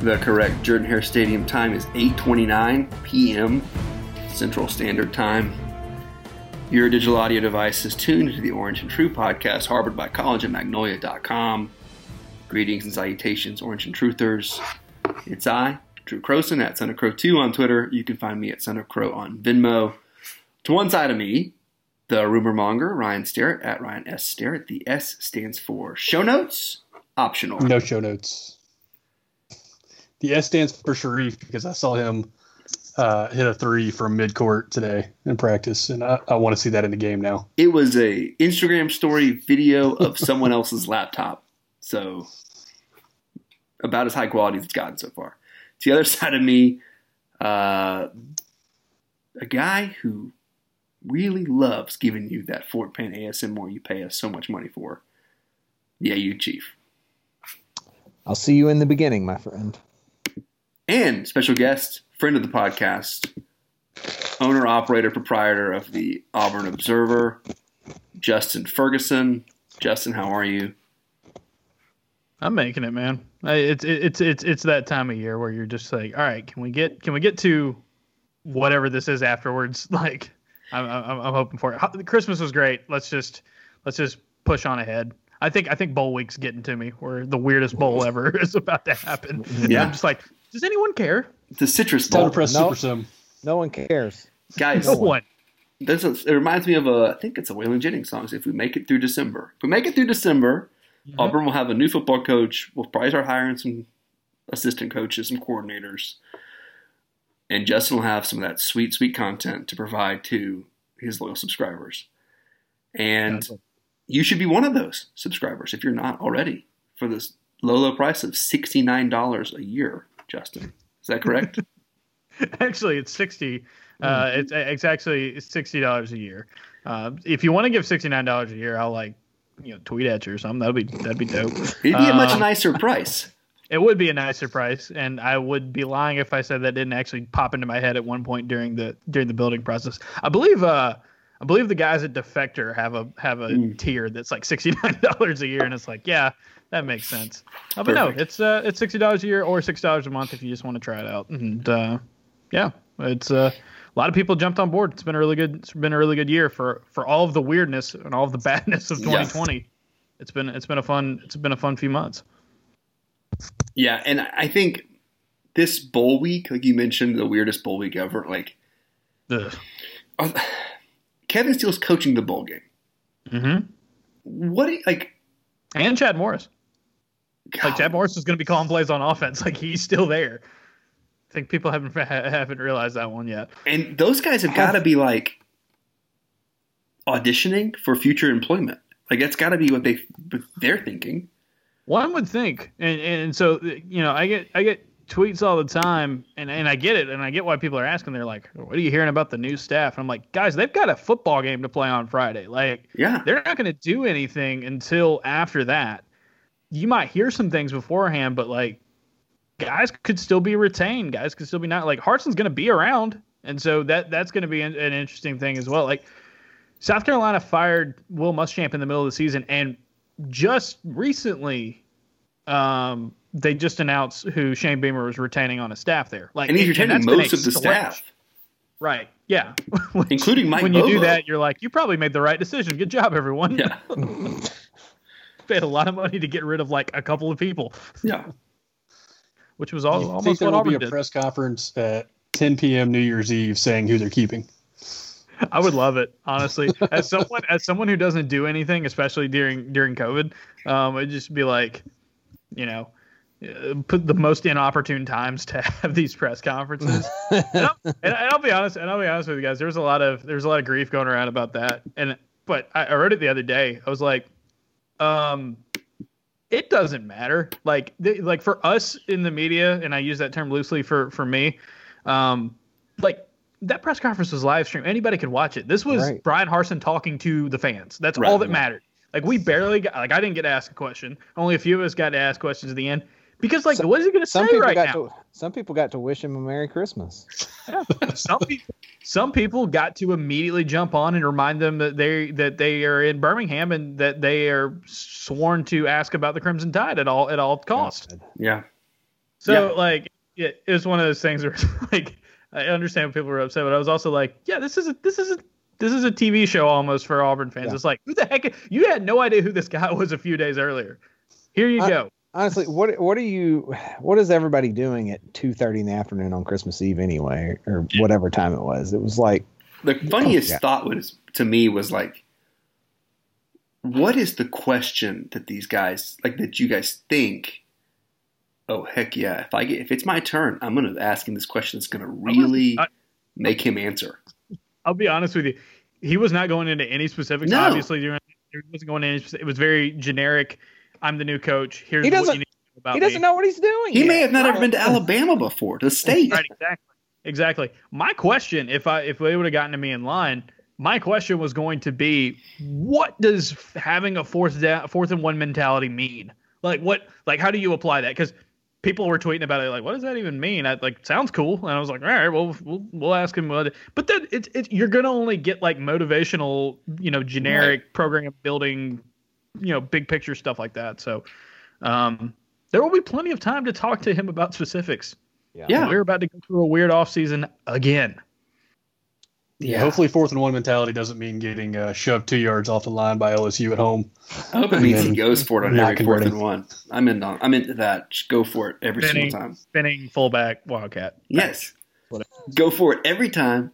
The correct Jordan Hare Stadium time is 8:29 p.m. Central Standard Time. Your digital audio device is tuned to the Orange and True podcast, harbored by collegeandmagnolia.com. Greetings and salutations, Orange and Truthers. It's I, Drew Croson, at Son of Crow 2 on Twitter. You can find me at Son of Crow on Venmo. To one side of me, the rumor monger, Ryan Starrett, at Ryan S. Starrett. The S stands for show notes, optional. No show notes. The S stands for Sharif because I saw him uh, hit a three from midcourt today in practice, and I, I want to see that in the game now. it was a Instagram story video of someone else's laptop. So about as high quality as it's gotten so far. To the other side of me, uh, a guy who really loves giving you that Fort Payne ASMR you pay us so much money for. Yeah, you chief. I'll see you in the beginning, my friend. And special guest, friend of the podcast, owner, operator, proprietor of the Auburn Observer, Justin Ferguson. Justin, how are you? I'm making it, man. It's it's it's it's that time of year where you're just like, all right, can we get can we get to whatever this is afterwards? Like, I'm I'm, I'm hoping for it. Christmas was great. Let's just let's just push on ahead. I think I think bowl week's getting to me, where the weirdest bowl ever is about to happen. Yeah. I'm just like, does anyone care? The Citrus Time Bowl. to press No. Super Sim. No one cares. Guys, No one. this is, it reminds me of a, I think it's a Waylon Jennings song. If we make it through December, if we make it through December, Auburn will have a new football coach. We'll probably start hiring some assistant coaches, some coordinators, and Justin will have some of that sweet, sweet content to provide to his loyal subscribers. And you should be one of those subscribers if you're not already for this low, low price of sixty nine dollars a year. Justin, is that correct? Actually, it's sixty. Uh, it's it's actually sixty dollars a year. Uh, if you want to give sixty nine dollars a year, I'll like you know tweet at you or something. That'd be that'd be dope. It'd be a much Uh, nicer price. It would be a nicer price, and I would be lying if I said that didn't actually pop into my head at one point during the during the building process. I believe uh I believe the guys at Defector have a have a tier that's like sixty nine dollars a year, and it's like yeah, that makes sense. Uh, but no, it's uh it's sixty dollars a year or six dollars a month if you just want to try it out, and uh, yeah, it's uh, a lot of people jumped on board. It's been a really good it's been a really good year for for all of the weirdness and all of the badness of Yes. twenty twenty. It's been it's been a fun it's been a fun few months. Yeah, and I think this bowl week, like you mentioned, the weirdest bowl week ever. Like Ugh. Kevin Steele's coaching the bowl game. Mm-hmm. What like? And Chad Morris. Like God, Chad Morris is going to be calling plays on offense. Like he's still there. I think people haven't haven't realized that one yet. and those guys have got to be like auditioning for future employment. Like that's got to be what they they're thinking. One would think, and and so you know, I get I get tweets all the time, and and I get it, and I get why people are asking. They're like, "What are you hearing about the new staff?" And I'm like, guys, they've got a football game to play on Friday. Like, Yeah, they're not going to do anything until after that. You might hear some things beforehand, but like guys could still be retained. Guys could still be not like Harsin's going to be around, and so that that's going to be an, an interesting thing as well. Like South Carolina fired Will Muschamp in the middle of the season, and just recently, um, they just announced who Shane Beamer was retaining on his staff there. Like, and he's retaining that's most of the stretch. staff, Right. Yeah. Including Mike. when you do that, you're like, you probably made the right decision. Good job, everyone. yeah, paid a lot of money to get rid of like a couple of people, yeah. which was all, I think almost there what will be a did. press conference at 10 p.m. New Year's Eve saying who they're keeping. I would love it, honestly. As someone as someone who doesn't do anything, especially during during COVID, um, it'd just be like, you know, uh, put the most inopportune times to have these press conferences. and, I'll, and, and I'll be honest, and I'll be honest with you guys. There's a lot of there's a lot of grief going around about that. And but I, I wrote it the other day. I was like, um, it doesn't matter. Like th- like for us in the media, and I use that term loosely for for me. Um, like that press conference was live stream. Anybody could watch it. This was Right. Bryan Harsin talking to the fans. That's Right. all that mattered. Like we barely got. Like I didn't get to ask a question. Only a few of us got to ask questions at the end because like Some- what is he going to say people right got now? to some people got to wish him a Merry Christmas. some people, some people got to immediately jump on and remind them that they that they are in Birmingham and that they are sworn to ask about the Crimson Tide at all at all costs. Yeah. So Yeah. like it, it was one of those things where like I understand when people were upset, but I was also like, yeah, this is a this is a this is a TV show almost for Auburn fans. Yeah. It's like who the heck you had no idea who this guy was a few days earlier. Here you I- go. Honestly, what what are you? What is everybody doing at two thirty in the afternoon on Christmas Eve anyway, or whatever time it was? It was like The funniest Yeah. thought was to me was like, what is the question that these guys like that you guys think? Oh heck yeah! If I get if it's my turn, I'm going to ask him this question. that's going to really I- make him answer. I'll be honest with you. He was not going into any specifics. No. Obviously, during- he wasn't going into any. It was very generic. I'm the new coach. Here's He what doesn't- you need to know about he doesn't me. know what he's doing. He may have not ever been to Alabama before, to the state. Right, exactly, exactly. My question, if I if they would have gotten to me in line, my question was going to be, what does having a fourth down, fourth and one mentality mean? Like what? Like how do you apply that? Because people were tweeting about it, like, what does that even mean? I like sounds cool, and I was like, all right, well, we'll, we'll ask him what. But then it's it's you're gonna only get like motivational, you know, generic program building, you know, big picture stuff like that. So, um, there will be plenty of time to talk to him about specifics. Yeah. We're about to go through a weird offseason again. Yeah. Hopefully, fourth and one mentality doesn't mean getting uh, shoved two yards off the line by LSU at home. I hope it means he goes for it on not every fourth and one. I'm in. On, I'm into that. Just go for it every Spinning, single time. spinning fullback Wildcat. Yes. Go for it every time.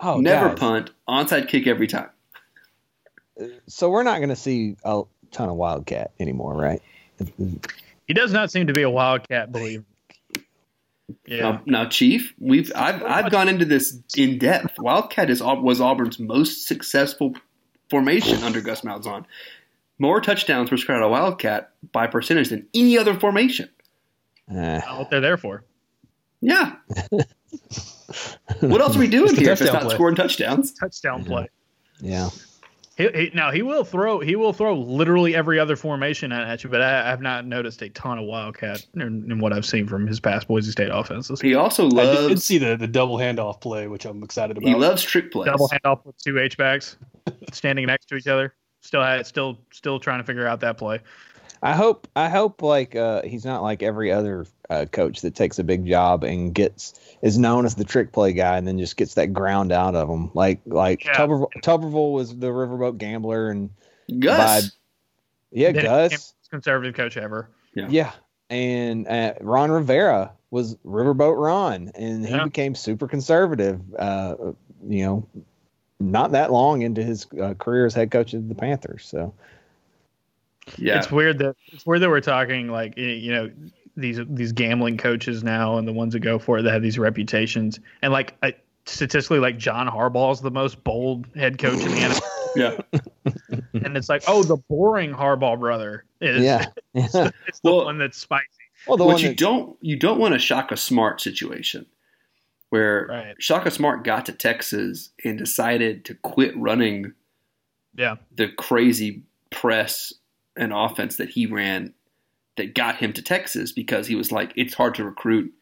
Oh, Never guys. punt. Onside kick every time. So we're not going to see a ton of Wildcat anymore, right? He does not seem to be a Wildcat believer. Yeah. Now, now, Chief, we've I've I've gone into this in depth. Wildcat is was Auburn's most successful formation under Gus Malzahn. More touchdowns per square out of Wildcat by percentage than any other formation. Uh, what they're there for. Yeah. what else are we doing here if it's not play. scoring touchdowns? Touchdown play. yeah. He, he, now he will throw. He will throw literally every other formation at at you, but I, I've not noticed a ton of Wildcat in, in what I've seen from his past Boise State offenses. He also loves. I did, did see the, the double handoff play, which I'm excited about. he loves trick plays. Double handoff with two H backs standing next to each other. Still had still still trying to figure out that play. I hope I hope like uh, he's not like every other uh, coach that takes a big job and gets is known as the trick play guy and then just gets that ground out of him. Like like Yeah. Tuberville, Tuberville was the Riverboat Gambler and Gus. yeah Then Gus conservative coach ever. yeah and uh, Ron Rivera was Riverboat Ron and he Yeah. became super conservative. Uh, you know, not that long into his uh, career as head coach of the Panthers. So Yeah. It's weird that it's weird that we're talking like you know these these gambling coaches now and the ones that go for it that have these reputations and like I, statistically like John Harbaugh is the most bold head coach in the NFL yeah. and it's like oh the boring Harbaugh brother is yeah, it's the Well- one that's spicy well the what one you that- don't you don't want a Shaka Smart situation where Right. Shaka Smart got to Texas and decided to quit running yeah the crazy press and offense that he ran that got him to Texas because he was like it's hard to recruit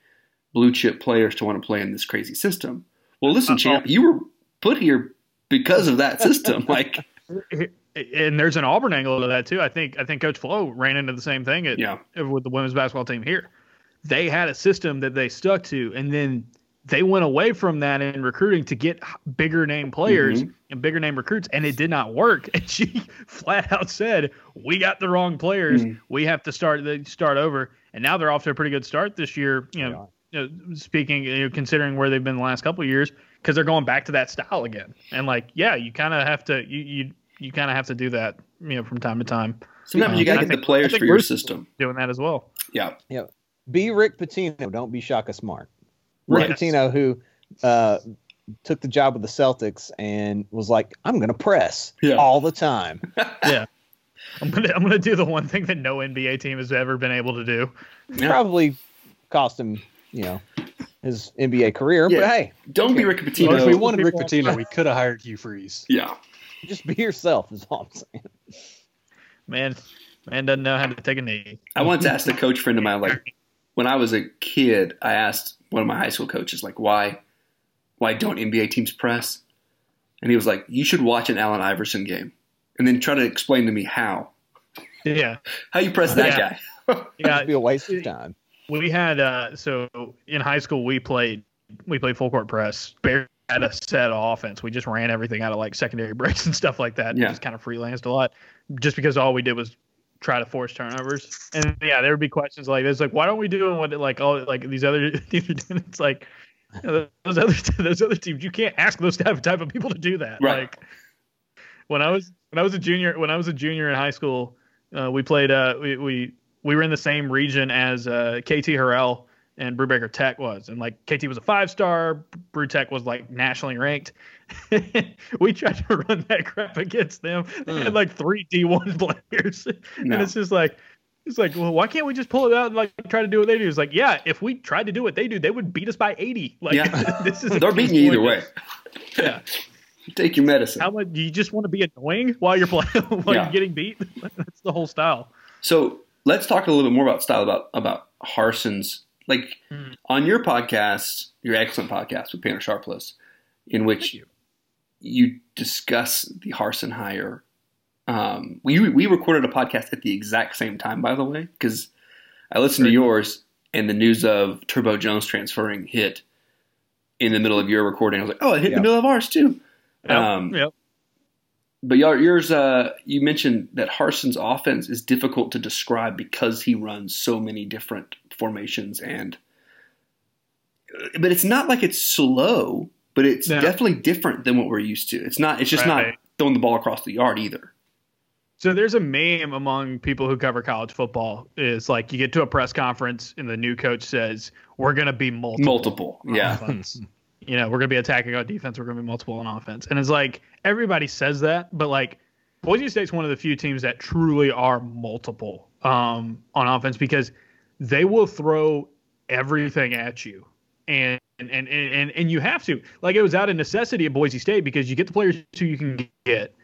blue chip players to want to play in this crazy system. Well, listen, Uh-oh. champ, you were put here because of that system. like, and there's an Auburn angle to that too I think I think Coach Flo ran into the same thing at, yeah, with the women's basketball team here. They had a system that they stuck to, and then they went away from that in recruiting to get bigger name players Mhm. and bigger name recruits, and it did not work. And she flat out said, "We got the wrong players. Mhm. We have to start the start over." And now they're off to a pretty good start this year. You know, you know, speaking, you know, considering where they've been the last couple of years, because they're going back to that style again. And like, yeah, you kind of have to you you you kind of have to do that, you know, from time to time. sometimes Um, you got to and I get the think- players for your system. Doing that as well. Yeah, yeah. be Rick Pitino. Don't be Shaka Smart. Rick Right. Pitino, who uh, took the job with the Celtics and was like, "I'm going to press Yeah. all the time." yeah. I'm gonna I'm gonna do the one thing that no NBA team has ever been able to do. Yeah. Probably cost him, you know, his NBA career. Yeah. But hey, Don't be Rick Well, if we wanted Rick Pitino, we could have hired Hugh Freeze. yeah. just be yourself. Is all I'm saying. Man, man doesn't know how to take a knee. I once asked a coach friend of mine, like when I was a kid, I asked one of my high school coaches, like, why, why don't NBA teams press? And he was like, you should watch an Allen Iverson game, and then try to explain to me how, Yeah, how you press that Yeah. guy. yeah. It'd be a waste of time. We had uh so in high school we played we played full court press. Barely had a set of offense. We just ran everything out of like secondary breaks and stuff like that. Yeah. Just kind of freelanced a lot. Just because all we did was try to force turnovers. And yeah, there would be questions like this, like why don't we do what like all like these other teams are doing? It's like you know, those other those other teams, you can't ask those type of type of people to do that. Right. Like when I was when I was a junior when I was a junior in high school, uh, we played uh we, we we were in the same region as uh, KT Harrell and Brubaker Tech was, and like KT was a five star, Brew Tech was like nationally ranked. we tried to run that crap against them. They had hmm. like three D one players, No. and it's just like. It's like, well, why can't we just pull it out and like try to do what they do? It's like, yeah, if we tried to do what they do, they would beat us by eighty. Like, Yeah. this is They're beating you either way. Yeah, Take your medicine. how much you just want to be annoying while you're playing while Yeah. you're getting beat? That's the whole style. So let's talk a little bit more about style about about Harsin's. Like Hmm. on your podcast, your excellent podcast with Painter Sharpless, in which you. you discuss the Harsin hire. Um, we we recorded a podcast at the exact same time, by the way, because I listened to yours and the news of Turbo Jones transferring hit in the middle of your recording. I was like, oh, it hit in Yeah. the middle of ours too. Yep, Um, yep. But y'all, yours, uh, you mentioned that Harsin's offense is difficult to describe because he runs so many different formations, and but it's not like it's slow, but it's No. definitely different than what we're used to. It's not. It's just not throwing the ball across the yard either. So there's a meme among people who cover college football is like you get to a press conference and the new coach says we're going to be multiple. Multiple, yeah. you know, we're going to be attacking on defense. We're going to be multiple on offense. And it's like everybody says that, but like Boise State's one of the few teams that truly are multiple um, on offense because they will throw everything at you. And, and, and, and, and you have to. Like it was out of necessity at Boise State because you get the players who you can get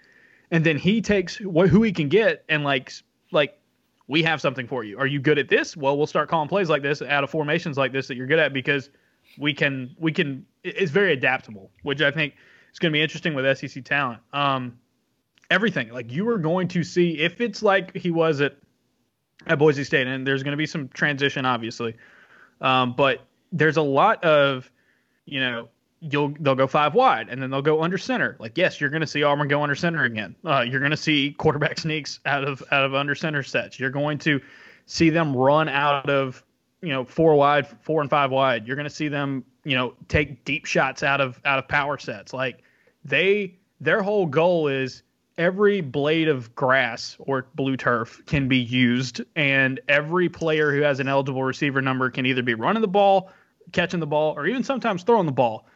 and then he takes wh- who he can get and like like we have something for you. Are you good at this? Well, we'll start calling plays like this out of formations like this that you're good at because we can we can it's very adaptable, which I think is going to be interesting with SEC talent. Um everything like you are going to see if it's like he was at at Boise State and there's going to be some transition obviously. Um but there's a lot of you know you'll they'll go five wide and then they'll go under center. Like yes, you're going to see Auburn go under center again. Uh, you're going to see quarterback sneaks out of out of under center sets. You're going to see them run out of you know four wide, four and five wide. You're going to see them you know take deep shots out of out of power sets. Like they their whole goal is every blade of grass or blue turf can be used and every player who has an eligible receiver number can either be running the ball catching the ball or even sometimes throwing the ball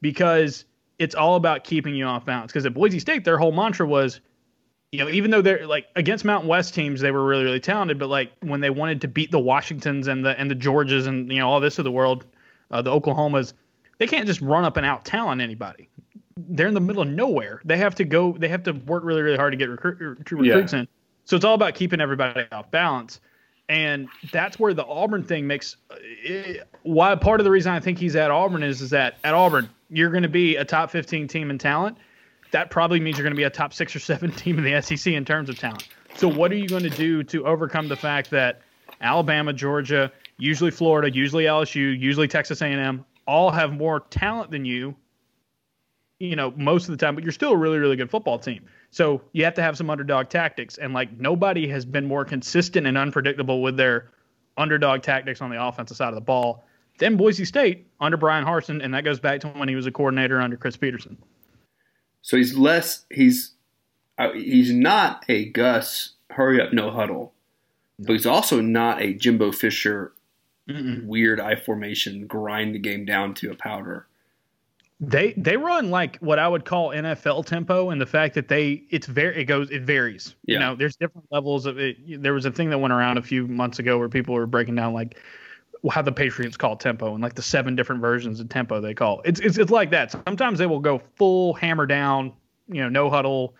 because it's all about keeping you off balance. Because at Boise State, their whole mantra was, you know, even though they're like against Mountain West teams, they were really, really talented. But like when they wanted to beat the Washingtons and the and the Georgias and you know all this of the world, uh, the Oklahomas, they can't just run up and out talent anybody. They're in the middle of nowhere. They have to go. They have to work really, really hard to get recruit, Yeah. recruits in. So it's all about keeping everybody off balance. And that's where the Auburn thing makes eh, why part of the reason I think he's at Auburn is is that at Auburn you're going to be a top 15 team in talent. That probably means you're going to be a top six or seven team in the SEC in terms of talent. So what are you going to do to overcome the fact that Alabama, Georgia, usually Florida, usually LSU, usually Texas A&M, all have more talent than you? You know, most of the time, but you're still a really, really good football team. So you have to have some underdog tactics, and like nobody has been more consistent and unpredictable with their underdog tactics on the offensive side of the ball than Boise State under Bryan Harsin, and that goes back to when he was a coordinator under Chris Peterson. So he's less. He's uh, he's not a Gus hurry up no huddle, but he's also not a Jimbo Fisher weird I formation, grind the game down to a powder. They they run like what I would call NFL tempo, and the fact that they it's very it goes it varies. Yeah. You know, there's different levels of it. There was a thing that went around a few months ago where people were breaking down like how the Patriots call tempo and like the seven different versions of tempo they call. It's it's it's like that. Sometimes they will go full hammer down, you know, no huddle,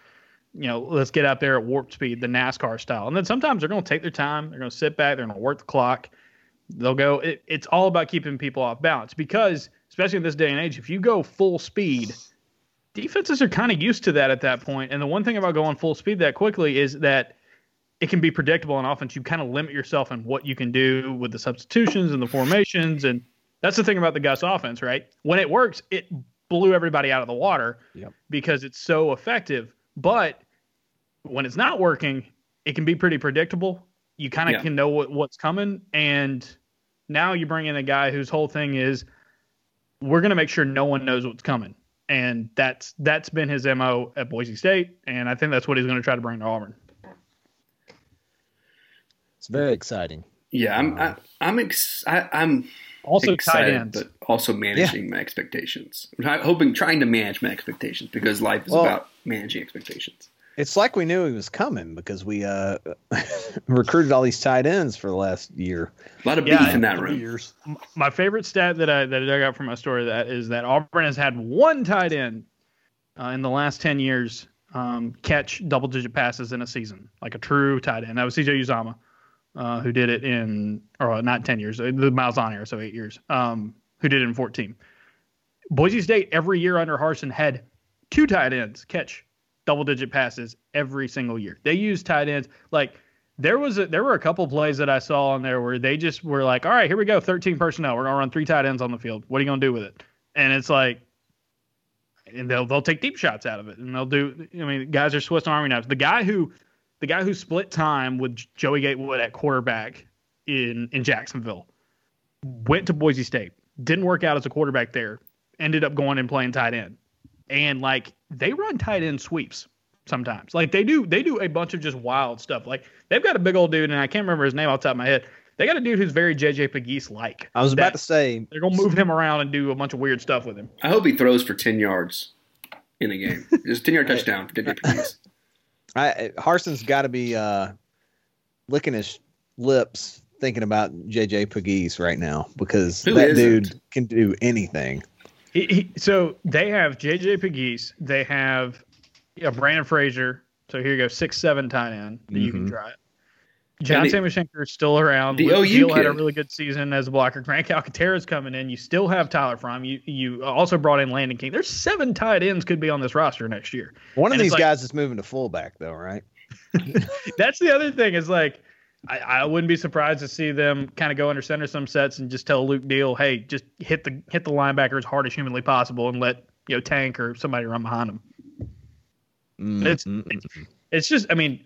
you know, let's get out there at warp speed, the NASCAR style. And then sometimes they're going to take their time. They're going to sit back. They're going to work the clock. They'll go. It, it's all about keeping people off balance because, especially in this day and age, if you go full speed, defenses are kind of used to that at that point. And the one thing about going full speed that quickly is that it can be predictable on offense. You kind of limit yourself in what you can do with the substitutions and the formations. And that's the thing about the Gus offense, right? When it works, it blew everybody out of the water Yep. because it's so effective. But when it's not working, it can be pretty predictable. You kind of Yeah. can know what, what's coming. And now you bring in a guy whose whole thing is we're going to make sure no one knows what's coming. And that's that's been his MO at Boise State. And I think that's what he's going to try to bring to Auburn. It's very exciting. Yeah, I'm I, I'm ex- I, I'm Also tight excited, but also managing my expectations. I'm hoping, trying to manage my expectations because life is Well- about managing expectations. It's like we knew he was coming because we uh, recruited all these tight ends for the last year. A lot of Yeah, beef in that room. years. my favorite stat that I that I dug out from my story that is that Auburn has had one tight end uh, in the last ten years um, catch double digit passes in a season, like a true tight end. That was CJ Uzomah, uh, who did it in or uh, not ten years, uh, the Malzahn era, so eight years. Um, who did it in fourteen? Boise State every year under Harsin had two tight ends catch double digit passes every single year. They use tight ends like there was a, there were a couple plays that I saw on there where they just were like, all right, here we go, 13 personnel. We're gonna run three tight ends on the field. What are you gonna do with it? And it's like, and they'll they'll take deep shots out of it, and they'll do. I mean, guys are Swiss Army knives. The guy who the guy who split time with Joey Gatewood at quarterback in in Jacksonville went to Boise State. Didn't work out as a quarterback there. Ended up going and playing tight end. And like they run tight end sweeps sometimes. Like they do they do a bunch of just wild stuff. Like they've got a big old dude, and I can't remember his name off the top of my head. They got a dude who's very JJ Pegues like. I was about to say They're gonna move him around and do a bunch of weird stuff with him. I hope he throws for ten yards in a game. Just ten yard touchdown for Denver Pegues. I, Harsin's got to be uh, licking his lips thinking about JJ Pegues right now because Who that isn't? dude can do anything. He, he, so they have JJ Pegues. They have yeah, Brandon Frazier. So here you go, six seven tight end that you can Mhm. try. John And Samuel Shenker is still around. the Luke OU Gill had a really good season as a blocker. Grant Calcaterra's coming in. You still have Tyler Fromm. You you also brought in Landon King. There's seven tight ends could be on this roster next year. One of And it's these like- guys is moving to fullback though, right? That's the other thing is like I, I wouldn't be surprised to see them kind of go under center some sets and just tell Luke Deal, hey, just hit the hit the linebacker as hard as humanly possible and let you know Tank or somebody run behind him. Mm, It's- mm. It's just I mean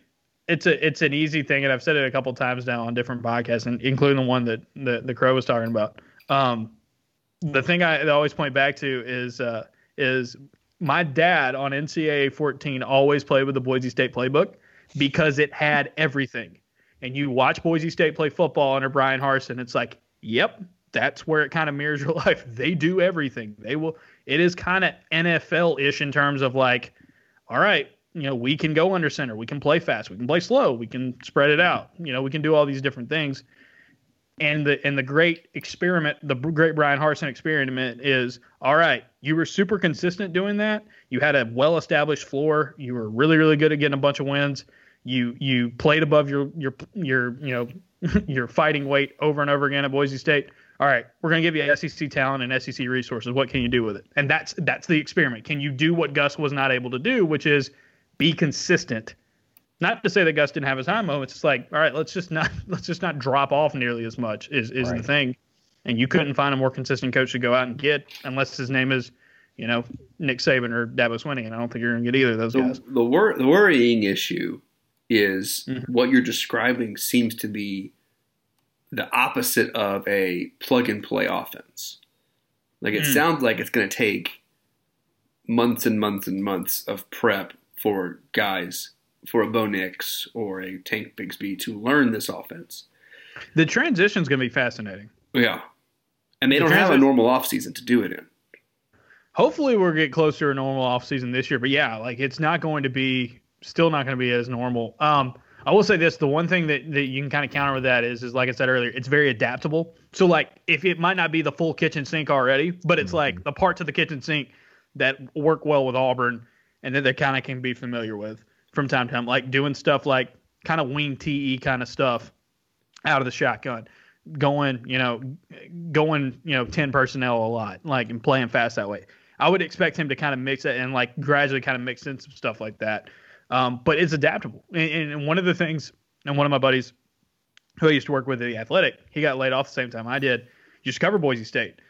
it's a it's an easy thing and I've said it a couple times now on different podcasts and including the one that the the Crow was talking about. Um, the thing I always point back to is uh, is my dad on NCAA 14 always played with the Boise State playbook because it had everything. And you watch Boise State play football under Bryan Harsin, it's like, yep, that's where it kind of mirrors your life. They do everything. They will. It is kind of NFL ish in terms of like, all right, you know, we can go under center, we can play fast, we can play slow, we can spread it out. You know, we can do all these different things. And the and the great experiment, the great Bryan Harsin experiment is all right. You were super consistent doing that. You had a well established floor. You were really really good at getting a bunch of wins. You you played above your your your you know your fighting weight over and over again at Boise State. All right, we're going to give you SEC talent and SEC resources. What can you do with it? And that's that's the experiment. Can you do what Gus was not able to do, which is be consistent? Not to say that Gus didn't have his high moments. It's like, all right, let's just not let's just not drop off nearly as much is is the thing. And you couldn't find a more consistent coach to go out and get unless his name is, you know, Nick Saban or Dabo Swinney. And I don't think you're going to get either of those guys. The, the, wor- the worrying issue is Mhm. what you're describing seems to be the opposite of a plug and play offense. Like it Mm. sounds like it's going to take months and months and months of prep for guys, for a Bo Nix or a Tank Bigsby to learn this offense. The transition is going to be fascinating. Yeah, and they The don't have a normal offseason to do it in. Hopefully, we'll get closer to a normal offseason this year. But yeah, like it's not going to be, still not going to be as normal. Um, I will say this: the one thing that, that you can kind of counter with that is, is like I said earlier, it's very adaptable. So like, if it might not be the full kitchen sink already, but it's like the parts of the kitchen sink that work well with Auburn, and that they kind of can be familiar with from time to time, like doing stuff like kind of wing te kind of stuff out of the shotgun, going you know, going you know ten personnel a lot, like and playing fast that way. I would expect him to kind of mix it and like gradually kind of mix in some stuff like that. Um, but it's adaptable. And, and one of the things, and one of my buddies who I used to work with at the Athletic, he got laid off the same time I did. To cover Boise State.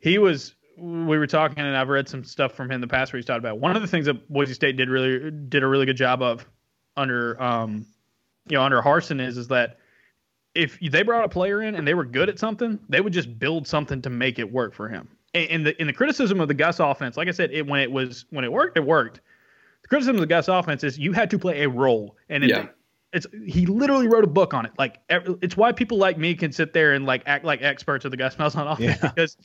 He was. We were talking, and I've read some stuff from him in the past where he's talked about one of the things that Boise State did really did a really good job of under um, you know under Harsin is is that if they brought a player in and they were good at something, they would just build something to make it work for him. And in the in the criticism of the Gus offense, like I said, it when it was when it worked, it worked. The criticism of the Gus offense is you had to play a role, and it, Yeah. it's he literally wrote a book on it. Like it's why people like me can sit there and like act like experts of the Gus Malzahn offense Yeah. because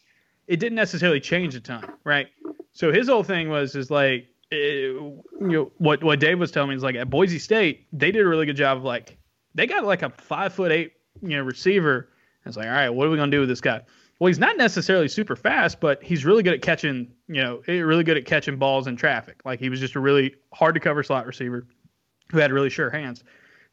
it didn't necessarily change a ton, right? So his whole thing was is like eh, you know what what Dave was telling me is like at Boise State they did a really good job of like they got like a five foot eight you know receiver. It's like all right, what are we gonna do with this guy? Well, he's not necessarily super fast, but he's really good at catching you know eh, really good at catching balls in traffic. Like he was just a really hard to cover slot receiver who had really sure hands.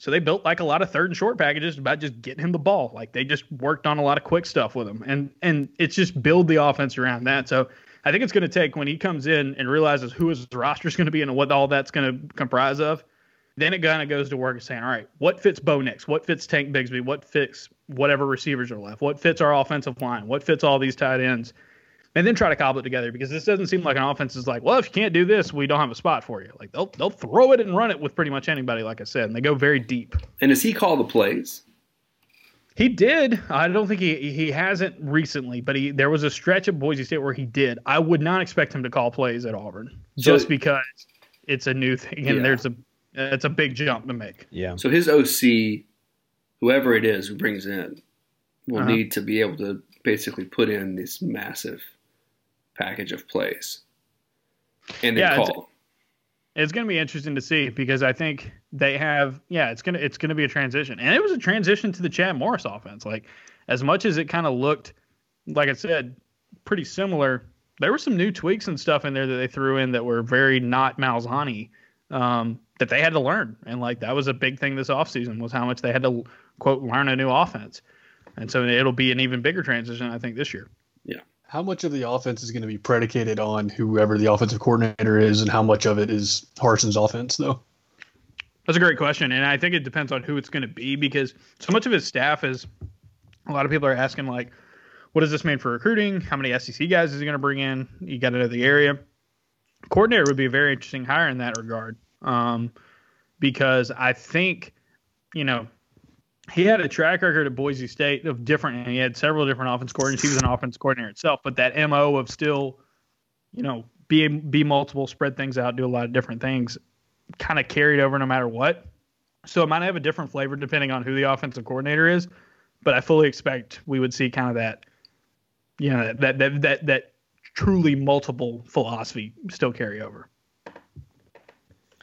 So they built like a lot of third and short packages about just getting him the ball. Like they just worked on a lot of quick stuff with him, and and it's just build the offense around that. So I think it's going to take when he comes in and realizes who his roster is going to be and what all that's going to comprise of. Then it kind of goes to work saying, all right, what fits Bo Nix? What fits Tank Bigsby? What fits whatever receivers are left? What fits our offensive line? What fits all these tight ends? And then try to cobble it together because this doesn't seem like an offense is like, well, if you can't do this, we don't have a spot for you. Like they'll they'll throw it and run it with pretty much anybody, like I said, and they go very deep. And does he call the plays? He did. I don't think he he hasn't recently, but he there was a stretch at Boise State where he did. I would not expect him to call plays at Auburn just So- because it's a new thing and Yeah. there's a it's a big jump to make. Yeah. So his OC, whoever it is who brings in, will Uh-huh. need to be able to basically put in this massive package of plays and Yeah, it's- call. It's going to be interesting to see because I think they have yeah, it's going to it's going to be a transition. And it was a transition to the Chad Morris offense. Like as much as it kind of looked like I said pretty similar, there were some new tweaks and stuff in there that they threw in that were very not Malzahni um, that they had to learn. And like that was a big thing this offseason was how much they had to quote learn a new offense. And so it'll be an even bigger transition I think this year. How much of the offense is going to be predicated on whoever the offensive coordinator is, and how much of it is Harsin's offense, though? That's a great question, and I think it depends on who it's going to be because so much of his staff is. A lot of people are asking like, what does this mean for recruiting? How many SEC guys is he going to bring in? You got to know the area. Coordinator would be a very interesting hire in that regard, um, because I think, you know, he had a track record at Boise State of different, and he had several different offense coordinators. He was an offense coordinator itself, but that mo of still, you know, be be multiple, spread things out, do a lot of different things, kind of carried over no matter what. So it might have a different flavor depending on who the offensive coordinator is, but I fully expect we would see kind of that, you know, that that that that truly multiple philosophy still carry over.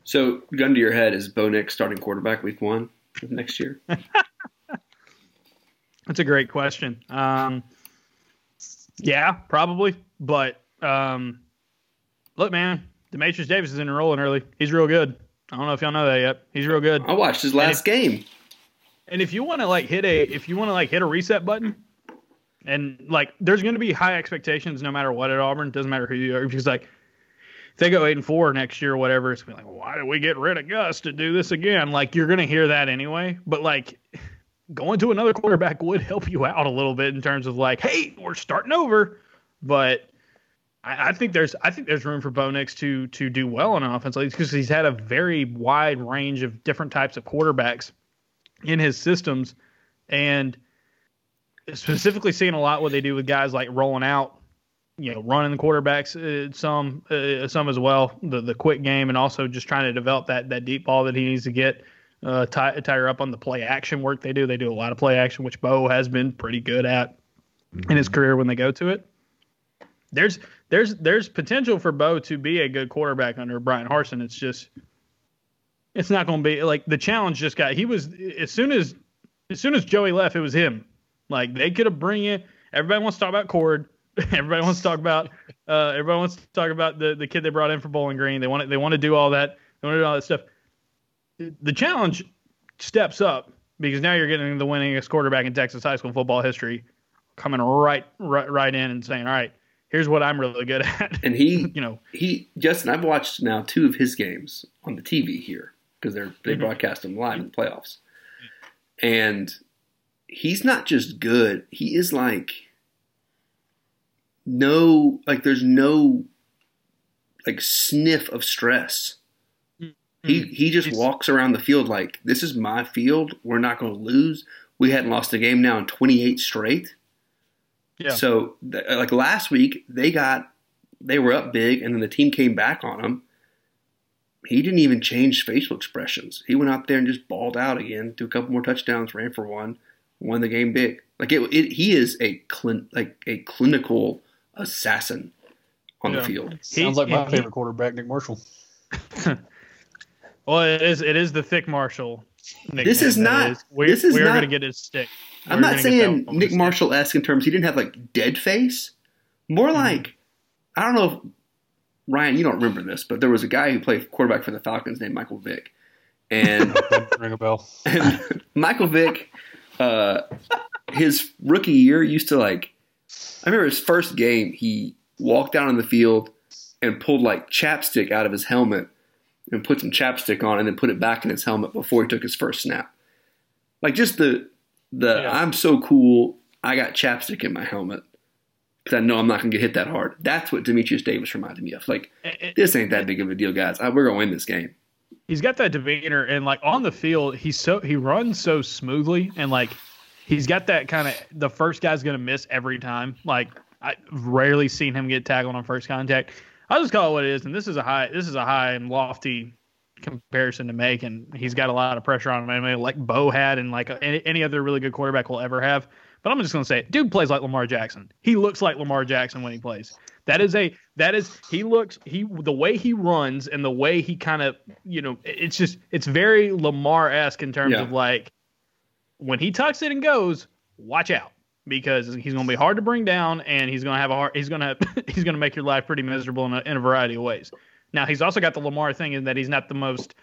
So, gun to your head, is Bo Nix starting quarterback week one of next year? That's a great question. Um, yeah, probably, but um, look, man, Dematrius Davis is enrolling early. He's real good. I don't know if y'all know that yet. He's real good. I watched his last game. And if you want to like hit a if you want to like hit a reset button, and like there's going to be high expectations no matter what at Auburn. Doesn't matter who you are because like if they go eight and four next year or whatever, it's gonna be like why did we get rid of Gus to do this again? Like you're to hear that anyway. But like going to another quarterback would help you out a little bit in terms of like hey we're starting over, but. I I think there's I think there's room for Bo Nix to to do well on offense because he's had a very wide range of different types of quarterbacks in his systems, and specifically seeing a lot what they do with guys like rolling out, you know, running the quarterbacks uh, some uh, some as well, the the quick game, and also just trying to develop that that deep ball that he needs to get. Uh, tie, tie her up on the play action work they do. They do a lot of play action, which Bo has been pretty good at. in his career when they go to it. There's there's there's potential for Bo to be a good quarterback under Bryan Harsin. It's just it's not going to be like the challenge just got he was as soon as as soon as Joey left it was him. Like they could have bring in everybody wants to talk about Cord. everybody wants to talk about uh, everybody wants to talk about the the kid they brought in for Bowling Green. They want to, they want to do all that. They want to do all that stuff. The challenge steps up because now you're getting the winningest quarterback in Texas high school football history coming right right right in and saying, "All right, here's what I'm really good at." And he, you know, he Justin. I've watched now two of his games on the TV here because they're they Mhm. broadcast them live in the playoffs, and he's not just good. He is like no like there's no like sniff of stress. He mm-hmm. he just walks around the field like this is my field. We're not going to lose. We hadn't lost a game now in 28 straight. Yeah. So th- like last week they got they were up big and then the team came back on him. He didn't even change facial expressions. He went out there and just balled out again, threw a couple more touchdowns, ran for one, won the game big. Like it, it he is a clin, like a clinical assassin on Yeah. the field. He- Sounds like my he- favorite quarterback, Nick Marshall. Well, it is it is the thick Marshall. This is not- is- We're, this is we're not- going to get his stick. I'm We're not gonna saying Nick. Marshall esque in terms he didn't have like dead face. More Mm-hmm. like I don't know if Ryan, you don't remember this, but there was a guy who played quarterback for the Falcons named Michael Vick. And Ring a bell. Michael Vick, uh, his rookie year used to like. I remember his first game. He walked down on the field and pulled like chapstick out of his helmet and put some chapstick on, and then put it back in his helmet before he took his first snap. Like just the the Yeah. I'm so cool. I got chapstick in my helmet because I know I'm not gonna get hit that hard. That's what Dematrius Davis reminded me of. Like It- this ain't that big of a deal, guys. I, we're gonna win this game. he's got that demeanor and like on the field he's so he runs so smoothly and like he's got that kind of the first guy's gonna miss every time. Like I've rarely seen him get tackled on first contact. I'll just call it what it is and this is a high this is a high and lofty comparison to make and he's got a lot of pressure on him I mean, like bo had and like any, any other really good quarterback will ever have. But i'm just gonna say it dude plays like lamar jackson. He looks like lamar jackson when he plays. That is a that is he looks he the way he runs and the way he kind of you know it's just it's very Lamar esque in terms Yeah. of like when he tucks it and goes, watch out because he's going to be hard to bring down and he's going to have a hard he's going to he's going to make your life pretty miserable in a, in a variety of ways. Now he's also got the Lamar thing in that he's not the most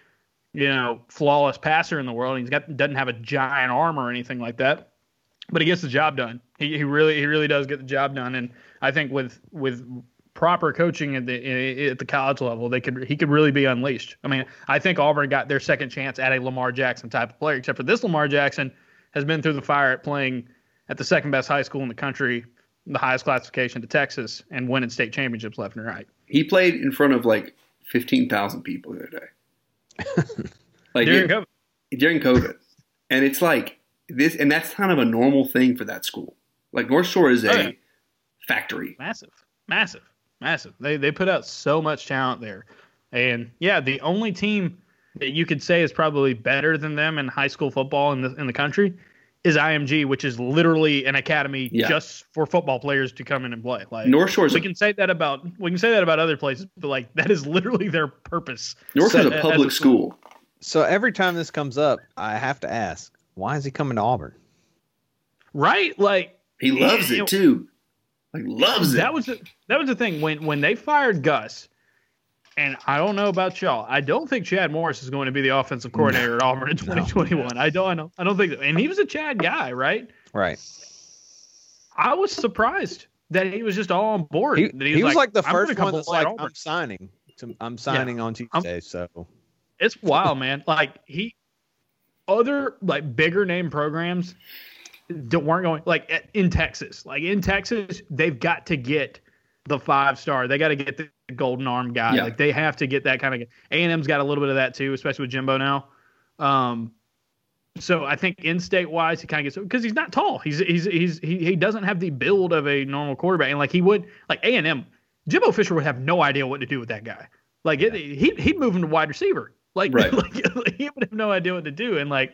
you know flawless passer in the world. He's got doesn't have a giant arm or anything like that but he gets the job done. He, he really he really does get the job done, and I think with with proper coaching at the at the college level, they could he could really be unleashed. I mean, I think Auburn got their second chance at a Lamar Jackson type of player, except for this Lamar Jackson has been through the fire at playing at the second best high school in the country, the highest classification to Texas, and winning state championships left and right. He played in front of like fifteen thousand people the other day. like During it- COVID. during COVID, and it's like this, and that's kind of a normal thing for that school. Like North Shore is oh, a Oh, yeah. factory. massive, massive, massive. They they put out so much talent there, and yeah, the only team that you could say is probably better than them in high school football in the in the country is IMG, which is literally an academy Yeah. just for football players to come in and play. Like North Shore is we a, can say that about we can say that about other places, but like that is literally their purpose. North Shore is set a uh, as public school. So every time this comes up, I have to ask, why is he coming to Auburn? right? Like He loves you know, it too. Like loves it. That was the, that was the thing when when they fired Gus, and I don't know about y'all. I don't think Chad Morris is going to be the offensive coordinator at Auburn in 2021. I don't I don't I don't think, and he was a Chad guy, right? Right. I was surprised that he was just all on board. He, that he was like, the "I'm gonna first one that's like, Auburn." I'm signing. To, I'm signing on Tuesday. So it's wild, man. Like he, other like bigger name programs that weren't going like in Texas. Like in Texas, they've got to get the five star. They got to get the golden arm guy. Yeah. Like they have to get that kind of. A and M's got a little bit of that too, especially with Jimbo now. Um, so I think in state wise, he kind of gets because he's not tall. He's he's he's he, he doesn't have the build of a normal quarterback, and like he would like A and M. Jimbo Fisher would have no idea what to do with that guy. Like it, he he'd move him to wide receiver. Like, Right. like, he would have no idea what to do. And like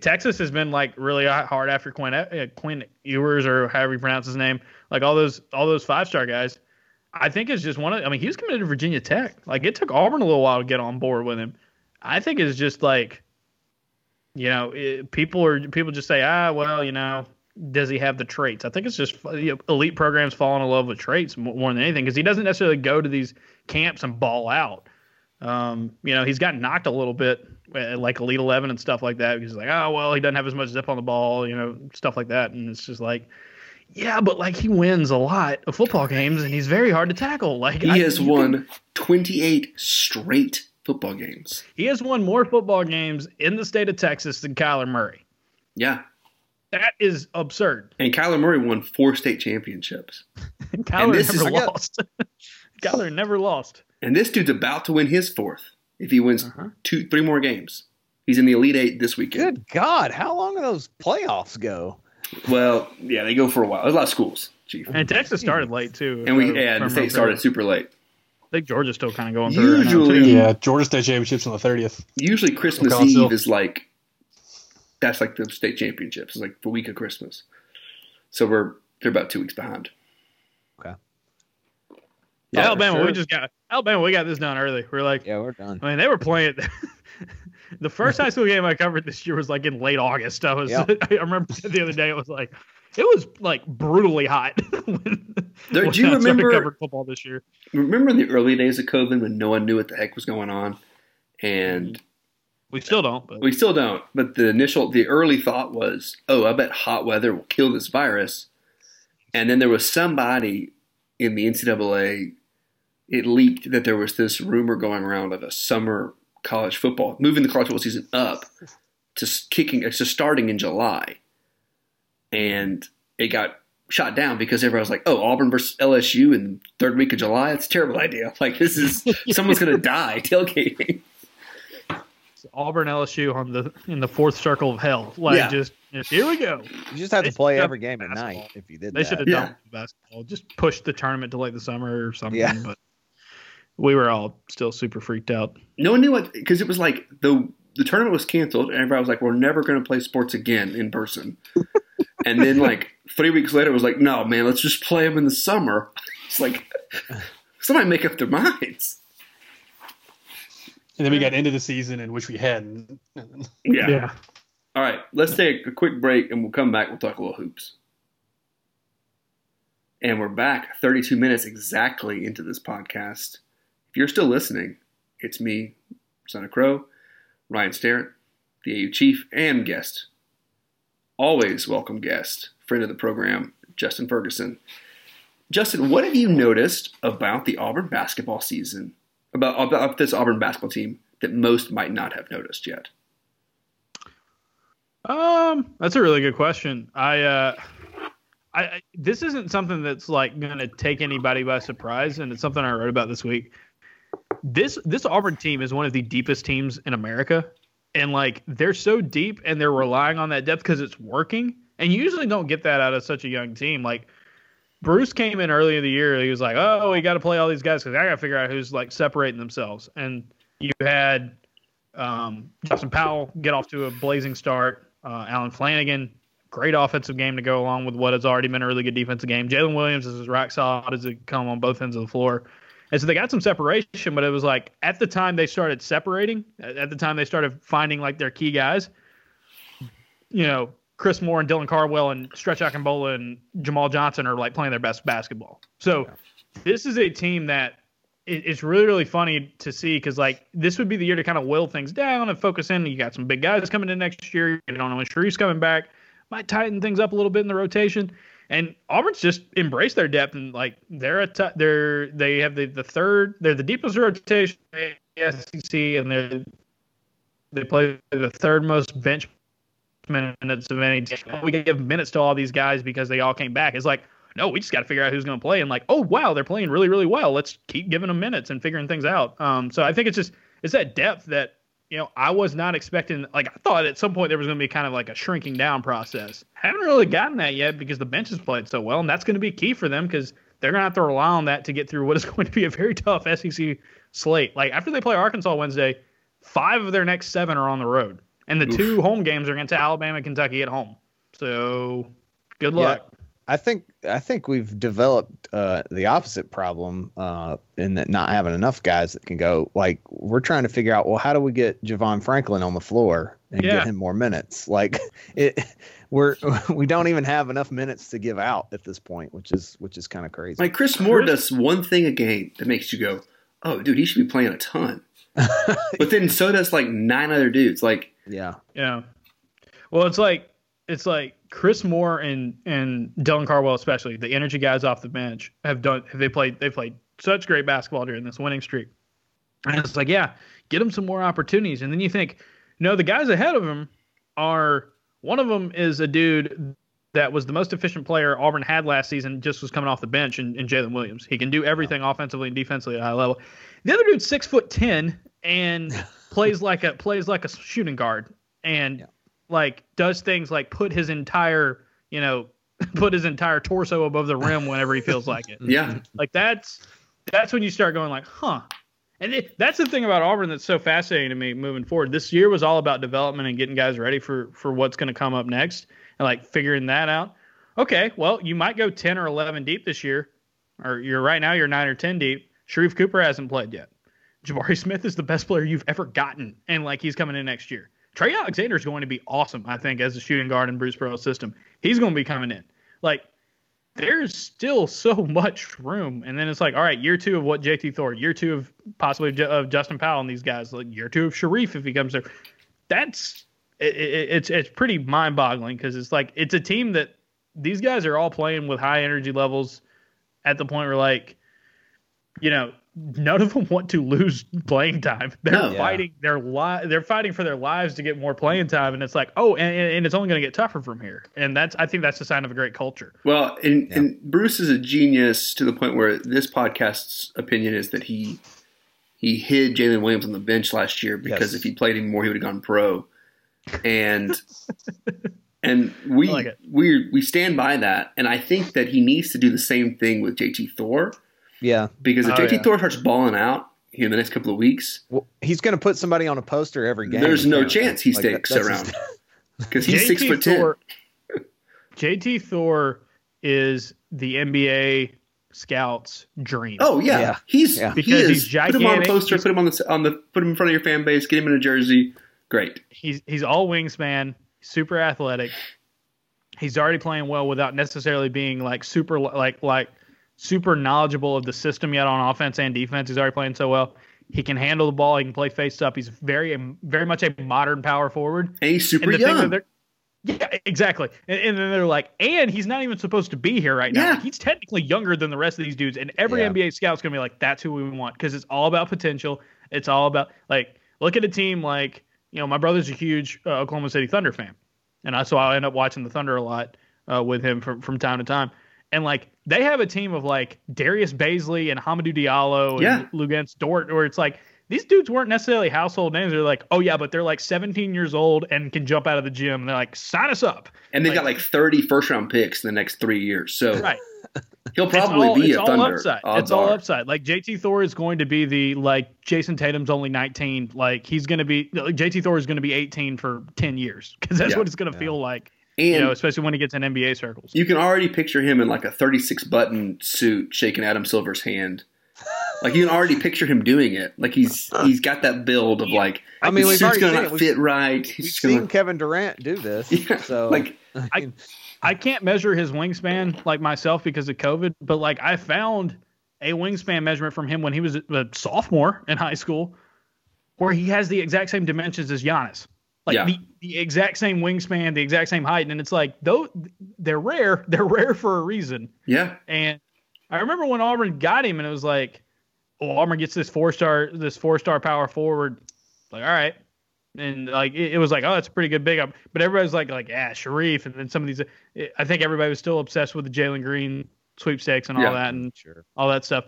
Texas has been like really hard after Quinn uh, Quinn Ewers or however you pronounce his name. Like all those all those five star guys. I think it's just one of. I mean, he was committed to Virginia Tech. Like it took Auburn a little while to get on board with him. I think it's just like, you know, it, people are people just say, ah, well, you know, does he have the traits? I think it's just you know, elite programs falling in love with traits more than anything because he doesn't necessarily go to these camps and ball out. Um, you know, he's gotten knocked a little bit, Uh, like Elite Eleven and stuff like that. He's like, oh well, he doesn't have as much zip on the ball, you know, stuff like that. And it's just like, yeah, but like he wins a lot of football games, and he's very hard to tackle. Like he I, has won twenty eight straight football games. He has won more football games in the state of Texas than Kyler Murray. Yeah. That is absurd. And Kyler Murray won four state championships. Kyler never lost. Kyler never lost. And this dude's about to win his fourth if he wins uh-huh. two, three more games. He's in the Elite Eight this weekend. Good God, how long do those playoffs go? Well, yeah, they go for a while. There's a lot of schools, Chief. And Texas started late too. And we, yeah, the state started super late. I think Georgia's still kind of going through. Usually, right yeah, Georgia State championships on the thirtieth. Usually, Christmas Eve is like that's like the state championships. It's like the week of Christmas. So we're they're about two weeks behind. Okay. Yeah, Alabama, sure. we just got Alabama. We got this done early. We're like, yeah, we're done. I mean, they were playing. the first high school game I covered this year was like in late August. I was, yep. I remember the other day. It was like, it was like brutally hot. when, there, do you remember covered football this year? Remember in the early days of COVID when no one knew what the heck was going on, and mm-hmm. we still don't. But. We still don't. But the initial, the early thought was, oh, I bet hot weather will kill this virus. And then there was somebody in the NCAA. It leaked that there was this rumor going around of a summer college football, moving the college football season up to kicking, to starting in July, and it got shot down because everyone was like, "Oh, Auburn versus LSU in third week of July. It's a terrible idea. Like this is someone's going to die tailgating." Auburn LSU on the in the fourth circle of hell. Like yeah. just, just, here we go. You just have to play every game at night if you did. They should have yeah. done basketball. Just push the tournament to like the summer or something. Yeah. But we were all still super freaked out. No one knew what because it was like the the tournament was canceled and everybody was like, "We're never going to play sports again in person." and then like three weeks later, it was like, "No, man, let's just play them in the summer." It's like somebody make up their minds. And then we got into the season in which we hadn't. yeah. yeah. All right, let's take a quick break and we'll come back. We'll talk a little hoops. And we're back 32 minutes exactly into this podcast. If you're still listening, it's me, Son of Crow, Ryan Starrett, the AU chief, and guest. Always welcome guest, friend of the program, Justin Ferguson. Justin, what have you noticed about the Auburn basketball season about about this Auburn basketball team that most might not have noticed yet? Um, that's a really good question. I, uh, I, this isn't something that's like going to take anybody by surprise, and it's something I wrote about this week. This this Auburn team is one of the deepest teams in America, and like they're so deep, and they're relying on that depth because it's working. And you usually don't get that out of such a young team. Like Bruce came in early in the year. He was like, "Oh, we got to play all these guys because I got to figure out who's like separating themselves." And you had um, Justin Powell get off to a blazing start. Uh, Allen Flanigan, great offensive game to go along with what has already been a really good defensive game. Jalen Williams is as rock solid as it come on both ends of the floor. And so they got some separation, but it was like at the time they started separating, at the time they started finding like their key guys, you know, Chris Moore and Dylan Cardwell and Stretch Akingbola and Jamal Johnson are like playing their best basketball. So yeah. this is a team that it's really really funny to see because like this would be the year to kind of will things down and focus in. You got some big guys coming in next year. You don't know when Sharif's coming back. Might tighten things up a little bit in the rotation. And Auburn's just embraced their depth and like they're a t- they're they have the, the third they're the deepest rotation in the SEC and they're they play the third most bench minutes of any team. We can give minutes to all these guys because they all came back. It's like, no, we just got to figure out who's going to play. And like, oh wow, they're playing really, really well. Let's keep giving them minutes and figuring things out. Um, so I think it's just it's that depth that you know I was not expecting. Like I thought at some point there was going to be kind of like a shrinking down process. Haven't really gotten that yet because the bench has played so well, and that's going to be key for them because they're going to have to rely on that to get through what is going to be a very tough SEC slate. Like after they play Arkansas Wednesday, five of their next seven are on the road and the two home games are against Alabama and Kentucky at home. So good luck. Yeah, I think I think we've developed uh, the opposite problem uh, in that not having enough guys that can go. Like we're trying to figure out, well, how do we get Javon Franklin on the floor and Yeah. get him more minutes? Like it, we're we don't even have enough minutes to give out at this point, which is which is kind of crazy. Like Chris Moore does one thing a game that makes you go, "Oh, dude, he should be playing a ton." but then so does like nine other dudes. Like, yeah, Yeah. Well, it's like it's like Chris Moore and and Dylan Cardwell, especially the energy guys off the bench, have done. Have they played? They played such great basketball during this winning streak. And it's like, yeah, get them some more opportunities. And then you think, no, the guys ahead of them are. One of them is a dude that was the most efficient player Auburn had last season. Just was coming off the bench, and, and Jalen Williams. He can do everything offensively and defensively at a high level. The other dude's six foot ten and plays like a plays like a shooting guard and like does things like put his entire you know put his entire torso above the rim whenever he feels like it. yeah, Like that's that's when you start going like, huh. And it, that's the thing about Auburn that's so fascinating to me moving forward. This year was all about development and getting guys ready for for what's going to come up next and like figuring that out. Okay, well, you might go 10 or 11 deep this year, or you're right now you're 9 or 10 deep. Sharif Cooper hasn't played yet. Jabari Smith is the best player you've ever gotten, and like he's coming in next year. Trey Alexander is going to be awesome, I think, as a shooting guard in Bruce Pearl's system. He's going to be coming in. Like there's still so much room. And then it's like, all right, year two of what JT Thor, year two of possibly of Justin Powell and these guys, like year two of Sharif if he comes there. That's it, it, it's it's pretty mind boggling because it's like it's a team that these guys are all playing with high energy levels at the point where like, you know, none of them want to lose playing time. They're No. Yeah. fighting their li- they're fighting for their lives to get more playing time, and it's like, oh, and, and it's only going to get tougher from here. And that's I think that's a sign of a great culture. Well, and, and Bruce is a genius to the point where this podcast's opinion is that he he hid Jalen Williams on the bench last year because Yes. if he played any more, he would have gone pro. And and we like we we stand by that. And I think that he needs to do the same thing with JT Thor yeah. because if Oh, JT yeah. Thor starts balling out here in the next couple of weeks, Well, he's going to put somebody on a poster every game. there's no apparently. chance he Like, sticks that's around just- because he's six foot ten. JT Thor is the NBA scouts' dream. Oh yeah, Yeah. he's Yeah. he Because is. he's put him on a poster. He's- Put him on the on the put him in front of your fan base. Get him in a jersey. Great. he's he's all wingspan, super athletic. He's already playing well without necessarily being like super like like super knowledgeable of the system yet on offense and defense. He's already playing so well. He can handle the ball. He can play face up. He's very very much a modern power forward. And he's super and young. yeah, exactly. And, and then they're like, and he's not even supposed to be here right now. Yeah. Like, he's technically younger than the rest of these dudes. And every Yeah. NBA scout's gonna be like, that's who we want because it's all about potential. It's all about like, look at a team like, you know, my brother's a huge uh, Oklahoma City Thunder fan, and I so I end up watching the Thunder a lot uh, with him from from time to time. And like they have a team of like Darius Bazley and Hamidou Diallo and Yeah. Luguentz Dort, where it's like these dudes weren't necessarily household names. They're like, oh yeah, but they're like 17 years old and can jump out of the gym. And they're like, sign us up. and they've like- got like 30 first round picks in the next three years. So Right. he'll probably all, be it's a all Thunder. upside. It's all are. upside. Like JT Thor is going to be the like Jayson Tatum's only 19. Like he's going to be like, JT Thor is going to be 18 for 10 years because that's Yeah. what it's going to feel like. And you know, especially when he gets in NBA circles. you can already picture him in like a 36 button suit shaking Adam Silver's hand. Like you can already picture him doing it. Like he's he's got that build of like I mean, his suit's gonna not it. We've- fit right. We've He's seen gonna Kevin Durant do this. Yeah, so like I, I can't measure his wingspan like myself because of COVID, but like I found a wingspan measurement from him when he was a sophomore in high school, where he has the exact same dimensions as Giannis. Like Yeah. the, the exact same wingspan, the exact same height, and it's like though they're rare, they're rare for a reason. yeah. And I remember when Auburn got him, and it was like, oh, Auburn gets this four star, this four star power forward. Like, all right, and like it, it was like, oh, that's a pretty good big up. But everybody's like, like, yeah, Sharif, and then some of these. I think everybody was still obsessed with the Jalen Green sweepstakes and all Yeah. that, and sure. all that stuff.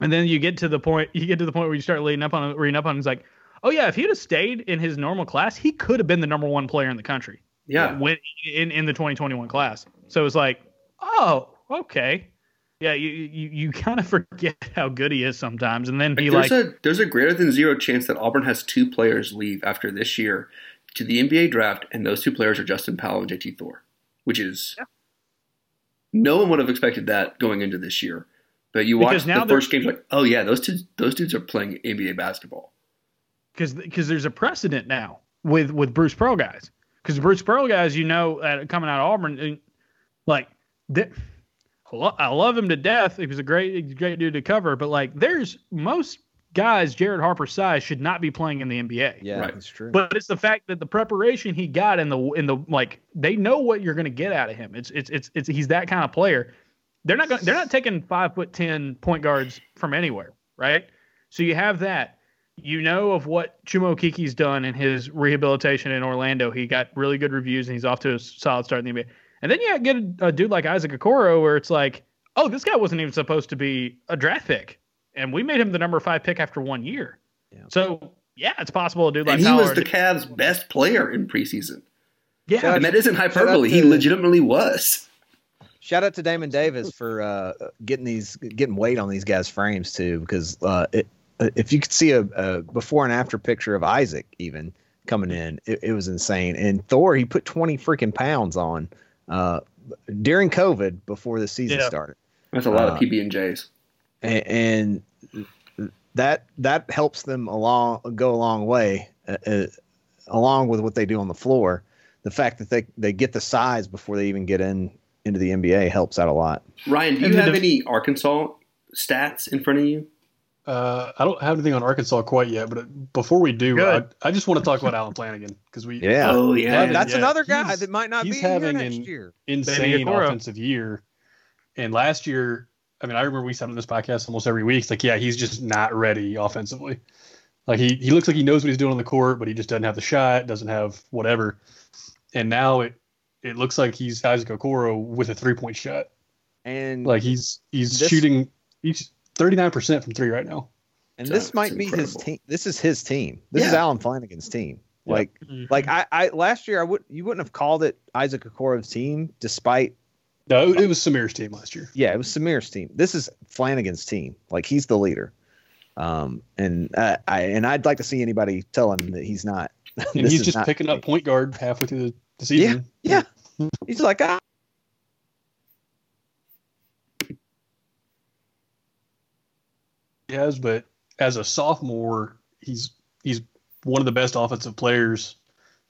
And then you get to the point, you get to the point where you start leading up on, reading up on. it, It's like, oh yeah, if he'd have stayed in his normal class, he could have been the number one player in the country Yeah. when in, in the 2021 class. So it's like, oh, okay. Yeah, you you, you kind of forget how good he is sometimes, and then he Like, like, there's a there's a greater than zero chance that Auburn has two players leave after this year to the NBA draft, and those two players are Justin Powell and JT Thor, which is no one would have expected that going into this year. But you watch the first games, like, oh yeah, those two those dudes are playing NBA basketball. Because because there's a precedent now with with Bruce Pearl guys. Because Bruce Pearl guys, you know, uh, coming out of Auburn, and, like, they, I, love him to death. He was a great great dude to cover, but like, there's most guys Jared Harper size should not be playing in the NBA. Yeah, Right. that's true. But it's the fact that the preparation he got in the in the like they know what you're going to get out of him. It's it's it's it's he's that kind of player. They're not going they're not taking five foot ten point guards from anywhere, right? So you have that. You know of what Chuma Okeke's done in his rehabilitation in Orlando. He got really good reviews and he's off to a solid start in the NBA. And then you get a, a dude like Isaac Okoro where it's like, oh, this guy wasn't even supposed to be a draft pick, and we made him the number five pick after one year. Yeah. So yeah, it's possible a dude like and he Powell was the a- Cavs' best player in preseason. yeah, And that isn't hyperbole. He legitimately was. Shout out to Damon Davis for uh, getting these getting weight on these guys' frames too, because uh, it, if you could see a, a before and after picture of Isaac even coming in, it, it was insane. And Thor, he put twenty freaking pounds on uh, during COVID before the season Yeah. started, That's a lot Uh, of PB and J's. and, and that that helps them along go a long way, uh, uh, along with what they do on the floor. The fact that they they get the size before they even get in into the NBA helps out a lot. Ryan, do you have def- any Arkansas stats in front of you? Uh, I don't have anything on Arkansas quite yet, but uh, before we do, I, I just want to talk about Allen Flanigan because we Yeah. Oh yeah. That's yeah, another guy he's- that might not be he's here having next an- year. insane offensive year. And last year, I mean, I remember we said on this podcast almost every week, it's like, yeah, he's just not ready offensively. Like he he looks like he knows what he's doing on the court, but he just doesn't have the shot, doesn't have whatever. And now it it looks like he's Isaac Okoro with a three point shot. And Like he's he's This- shooting he's thirty nine percent from three right now. and So this might be his team. This is his team. This is Allen Flanigan's team. Yeah. Like Mhm. like I, I last year I would you wouldn't have called it Isaac Okoro's team despite No, it, it was Samir's team last year. yeah it was Samir's team. This is Flanigan's team. Like he's the leader. Um and uh, I and I'd like to see anybody tell him that he's not. And he's just not- picking up point guard halfway through the, the season. Yeah. He's like ah, has, but as a sophomore, he's he's one of the best offensive players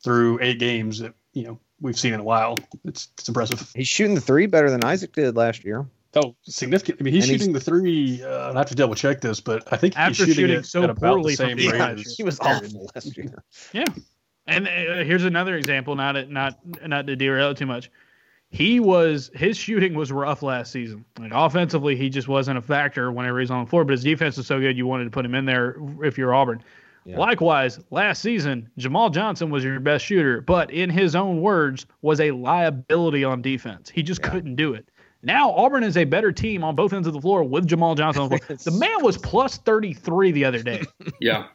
through eight games that you know we've seen in a while. It's it's impressive. he's shooting the three better than Isaac did last year. Oh, significant. I mean, he's And he's- shooting the three. Uh, I have to double check this, but I think After he's shooting, shooting it so at about poorly the from same deep rate last as He was awful last year. Yeah, and uh, here's another example, not to, not not to derail it too much. He was his shooting was rough last season. Like offensively, he just wasn't a factor whenever he's on the floor. But his defense was so good, you wanted to put him in there if you're Auburn. Yeah. Likewise, last season, Jamal Johnson was your best shooter, but in his own words, was a liability on defense. He just Yeah. couldn't do it. Now Auburn is a better team on both ends of the floor with Jamal Johnson on the floor. the man was plus 33 the other day Yeah.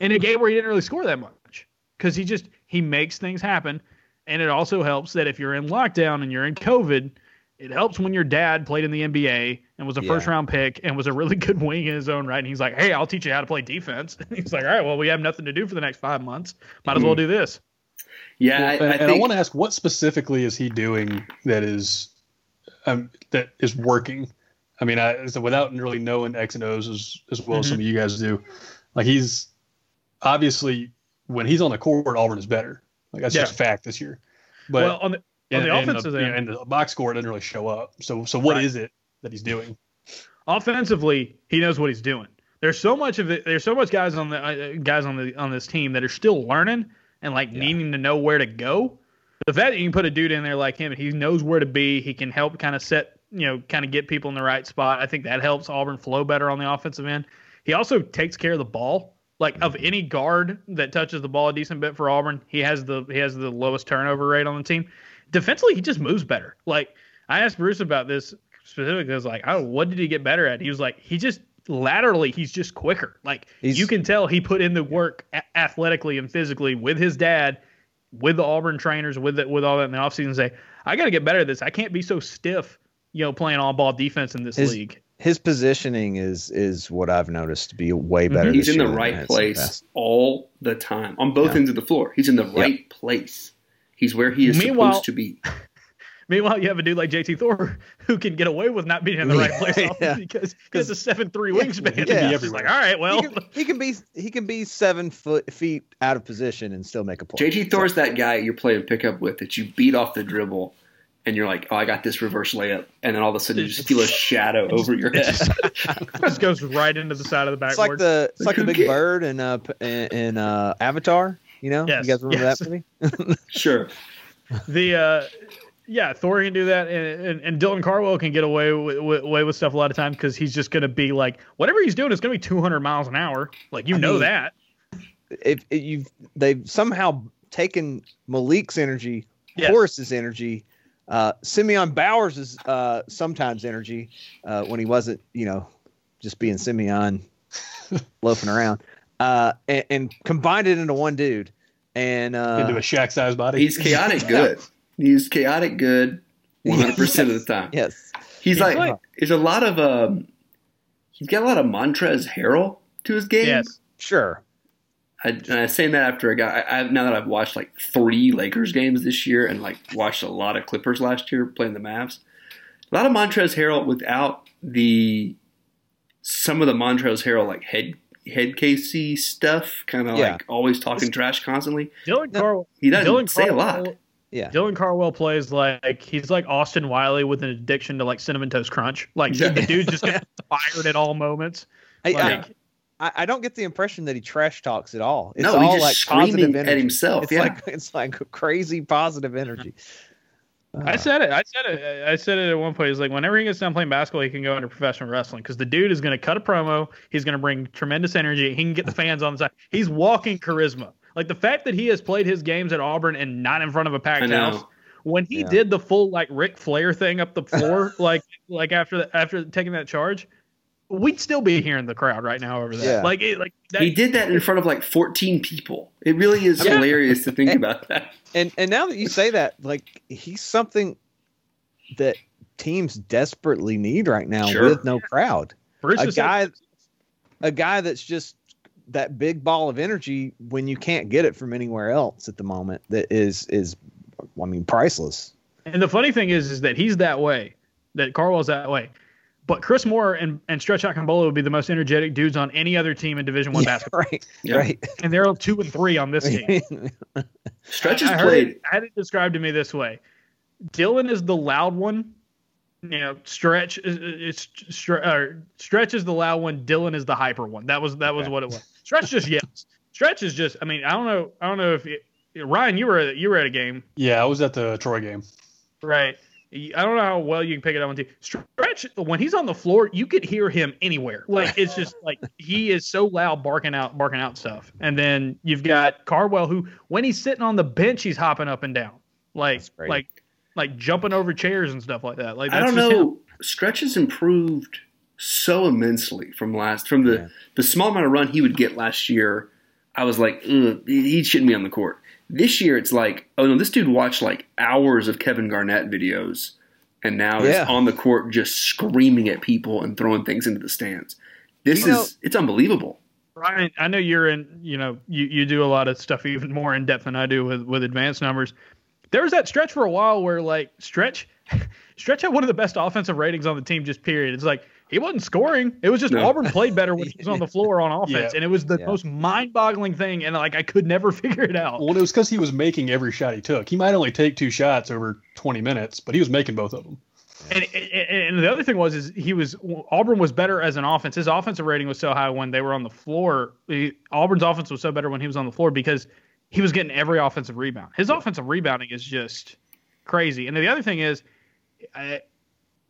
in a game where he didn't really score that much because he just he makes things happen and it also helps that if you're in lockdown and you're in covid it helps when your dad played in the nba and was a Yeah. first round pick and was a really good wing in his own right and he's like hey i'll teach you how to play defense And he's like all right well we have nothing to do for the next five months might as well do this Yeah. I, and, I and I want to ask, what specifically is he doing that is um, that is working? I mean, I, so without really knowing X and O's as as well as Mm-hmm. some of you guys do, like he's obviously when he's on the court, Auburn is better. Like that's Yeah. just a fact this year. But well on the on the in offensive you know, end, in the box score, doesn't really show up. So, so what is Right. it that he's doing? offensively, he knows what he's doing. There's so much of it. There's so much guys on the uh, guys on the on this team that are still learning and like needing to know where to go. The fact that you can put a dude in there like him and he knows where to be, he can help kind of set, you know, kind of get people in the right spot. I think that helps Auburn flow better on the offensive end. He also takes care of the ball. Like of any guard that touches the ball a decent bit for Auburn, he has the he has the lowest turnover rate on the team. Defensively, he just moves better. Like I asked Bruce about this specifically. I was like, oh, what did he get better at? He was like, he just laterally, he's just quicker. Like He's- you can tell he put in the work a- athletically and physically with his dad, with the Auburn trainers, with it, with all that in the offseason. Say, I got to get better at this. I can't be so stiff, you know, playing on ball defense in this His- league. His positioning is is what I've noticed to be way mm-hmm. better. He's in the right place past. all the time on both Yeah. ends of the floor. He's in the right place. He's where he is Meanwhile- supposed to be. Meanwhile, you have a dude like JT Thor who can get away with not being in the right place Yeah. often because because a seven three Yeah. wingspan. Yeah. It's just like, all right, well, he, can, he can be he can be seven foot feet out of position and still make a play. JT Thor's that guy you're playing pickup with that you beat off the dribble and you're like, oh, I got this reverse layup. And then all of a sudden you just feel a shadow over your head. just goes right into the side of the It's like the it's like the big bird in uh p- in, in uh Avatar. You know, Yes, you guys remember yes. that movie? sure. the uh yeah thor can do that and, and, and dylan cardwell can get away with, with, away with stuff a lot of times because he's just going to be like whatever he's doing is going to be 200 miles an hour like you I know mean, that if, if you've they've somehow taken Malik's energy, Yes. Horace's energy, uh, Simeon Bowers' is uh, sometimes energy uh, when he wasn't, you know, just being Simeon loafing around, uh, and, and combined it into one dude. And uh, into a Shaq size body. He's chaotic good. He's chaotic good 100% of the time. yes, He's, He's like, like- there's a lot of, um, he's got a lot of Montrezl Harrell to his game. yes I, sure. and I'm saying that after I got I, I now that I've watched like three Lakers games this year and like watched a lot of Clippers last year playing the Mavs. A lot of Montrezl Harrell without the some of the Montrezl Harrell like head head casey stuff, kind of Yeah. like always talking trash constantly. dylan cardwell He doesn't dylan say a Cardwell- lot. Yeah, Dylan Cardwell plays like he's like Austin Wiley with an addiction to like cinnamon toast crunch. Like Yeah. the dude just gets fired at all moments. I, Like, I, I don't get the impression that he trash talks at all. It's No, all he's just like screaming positive at himself, It's yeah. like it's like crazy positive energy. I said it. I said it. I said it at one point. He's like, whenever he gets done playing basketball, he can go into professional wrestling because the dude is going to cut a promo. He's going to bring tremendous energy. He can get the fans on the side. He's walking charisma. Like the fact that he has played his games at Auburn and not in front of a packed house. When he Yeah. did the full like Ric Flair thing up the floor, like like after the, after taking that charge, we'd still be hearing the crowd right now over that. Yeah. Like it, like that, He did that in front of like 14 people. It really is Yeah. hilarious to think about that. And and now that you say that, like he's something that teams desperately need right now Sure. with no crowd. Bruce a just said- guy a guy that's just that big ball of energy when you can't get it from anywhere else at the moment that is is I mean priceless. And the funny thing is, is that he's that way, that Cardwell's that way. But Chris Moore and, and Stretch Akingbola would be the most energetic dudes on any other team in Division One Yeah, basketball, right. Yeah. Right. and they're two and three on this team. Stretch has I heard played. it, I had it described to me this way: Dylan is the loud one. You know, Stretch is, is Stre- or Stretch is the loud one. Dylan is the hyper one. That was that was what it was. Stretch just yells. Stretch is just. I mean, I don't know. I don't know if it, Ryan, you were you were at a game. yeah, I was at the Troy game. Right. I don't know how well you can pick it up on TV. Stretch when he's on the floor, you could hear him anywhere. Like it's just like he is so loud, barking out, barking out stuff. And then you've got Cardwell, who when he's sitting on the bench, he's hopping up and down, like like like jumping over chairs and stuff like that. Like I don't just him. know. Stretch has improved so immensely from last from the Yeah. the small amount of run he would get last year. I was like, Ugh, he shouldn't be on the court. This year, it's like, oh no, this dude watched like hours of Kevin Garnett videos, and now Yeah. is on the court just screaming at people and throwing things into the stands. This You is know- it's unbelievable. Ryan, I know you're in. You know, you, you do a lot of stuff even more in depth than I do with with advanced numbers. There was that stretch for a while where like stretch, stretch had one of the best offensive ratings on the team. Just period. It's like he wasn't scoring. It was just No. Auburn played better when he was on the floor on offense, Yeah. and it was the Yeah. most mind boggling thing. And like I could never figure it out. Well, it was because he was making every shot he took. He might only take two shots over 20 minutes, but he was making both of them. And, and and the other thing was is he was Auburn was better as an offense. His offensive rating was so high when they were on the floor. He, Auburn's offense was so better when he was on the floor because he was getting every offensive rebound. His offensive rebounding is just crazy. And the other thing is, I-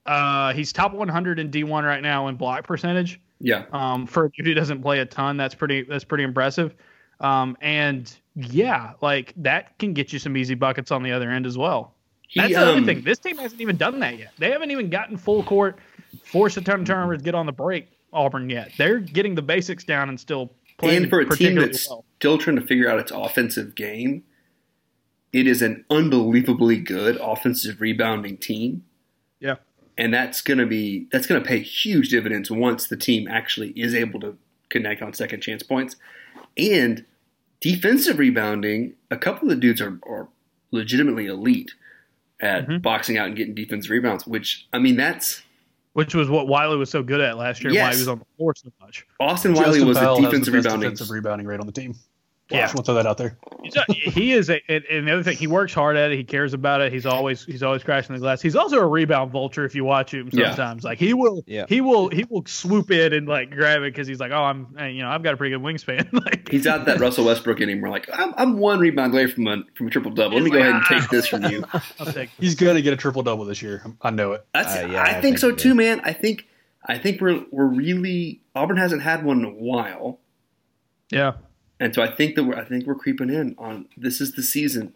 uh, he's top 100 in D1 right now in block percentage. Yeah, Um, for a dude who doesn't play a ton, that's pretty that's pretty impressive. Um, and yeah, like that can get you some easy buckets on the other end as well. he, That's the other um, thing. This team hasn't even done that yet. They haven't even gotten full court, force a ton of turnovers, get on the break. Auburn yet. They're getting the basics down and still playing and for a team that's well. still trying to figure out its offensive game, it is an unbelievably good offensive rebounding team. Yeah. And that's gonna be that's gonna pay huge dividends once the team actually is able to connect on second chance points. And defensive rebounding, a couple of the dudes are, are legitimately elite at Mm-hmm. boxing out and getting defensive rebounds. Which I mean, that's which was what Wiley was so good at last year. and Why he was on the floor so much. Austin Wiley Justin was a Powell has the defensive rebounding. defensive rebounding rate on the team. Yeah. Yeah, we'll throw that out there. He's a- he is a and, and the other thing he works hard at it. He cares about it. He's always he's always crashing the glass. He's also a rebound vulture. If you watch him Yeah. sometimes, like he will Yeah. he will he will swoop in and like grab it because he's like, oh, I'm uh, you know I've got a pretty good wingspan. like He's that Russell Westbrook in him. We're like, I'm, I'm one rebound away from a from a triple double. Let me go ahead and take this from you. Take. He's gonna get a triple double this year. I know it. That's Uh, yeah, I, I think, think so so. too, man. I think I think we're we're really Auburn hasn't had one in a while, Yeah. And so I think that we're I think we're creeping in on this is the season.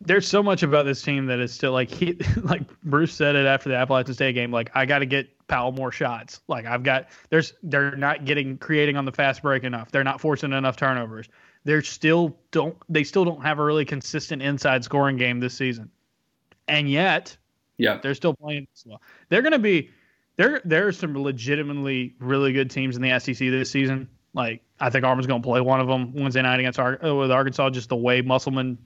there's so much about this team that is still like he like Bruce said it after the Appalachian State game. Like I got to get Powell more shots. Like I've got there's they're not getting creating on the fast break enough. They're not forcing enough turnovers. They're still don't they still don't have a really consistent inside scoring game this season. And yet Yeah, they're still playing this well. They're going to be there. There are some legitimately really good teams in the SEC this season. Like I think Auburn's going to play one of them Wednesday night against Ar- uh, with Arkansas. Just the way Musselman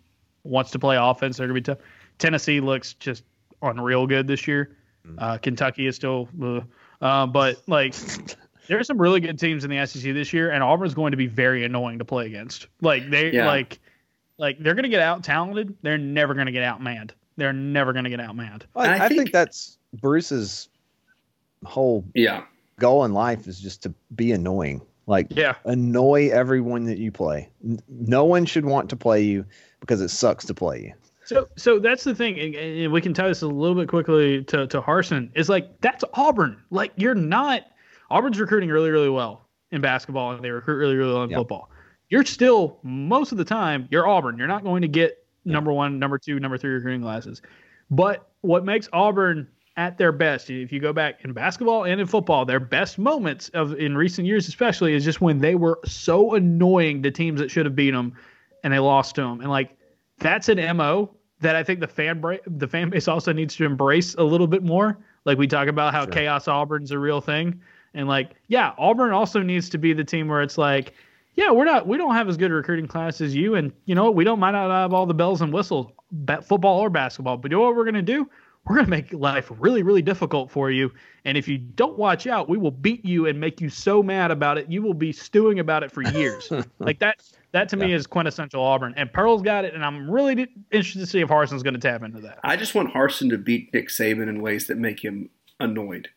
wants to play offense, they're going to be tough. Tennessee looks just unreal good this year. Uh, Kentucky is still, uh, uh, but like there's some really good teams in the SEC this year, and Auburn's going to be very annoying to play against. Like they Yeah. like like they're going to get out talented. They're never going to get out outmanned. They're never going to get outmanned. I, I I think, think- that's Bruce's whole yeah, goal in life is just to be annoying. Like Yeah. annoy everyone that you play. No one should want to play you because it sucks to play you. So, so that's the thing, and, and we can tie this a little bit quickly to to Harsin. Is like that's Auburn. Like you're not Auburn's recruiting really, really well in basketball, and they recruit really, really well in Yep. football. You're still most of the time you're Auburn. You're not going to get number one, number two, number three recruiting classes. But what makes Auburn at their best, if you go back in basketball and in football, their best moments of in recent years, especially, is just when they were so annoying to teams that should have beat them, and they lost to them. And like that's an mo that I think the fan bra- the fan base also needs to embrace a little bit more. Like we talk about how chaos Auburn's a real thing, and like yeah, Auburn also needs to be the team where it's like. Yeah, we're not. We don't have as good a recruiting class as you, and you know what? We don't might not have all the bells and whistles, football or basketball. But you know what we're gonna do? We're gonna make life really, really difficult for you. And if you don't watch out, we will beat you and make you so mad about it. You will be stewing about it for years. like that. That to me is quintessential Auburn. And Pearl's got it, and I'm really interested to see if Harsin's going to tap into that. I just want Harsin to beat Nick Saban in ways that make him annoyed.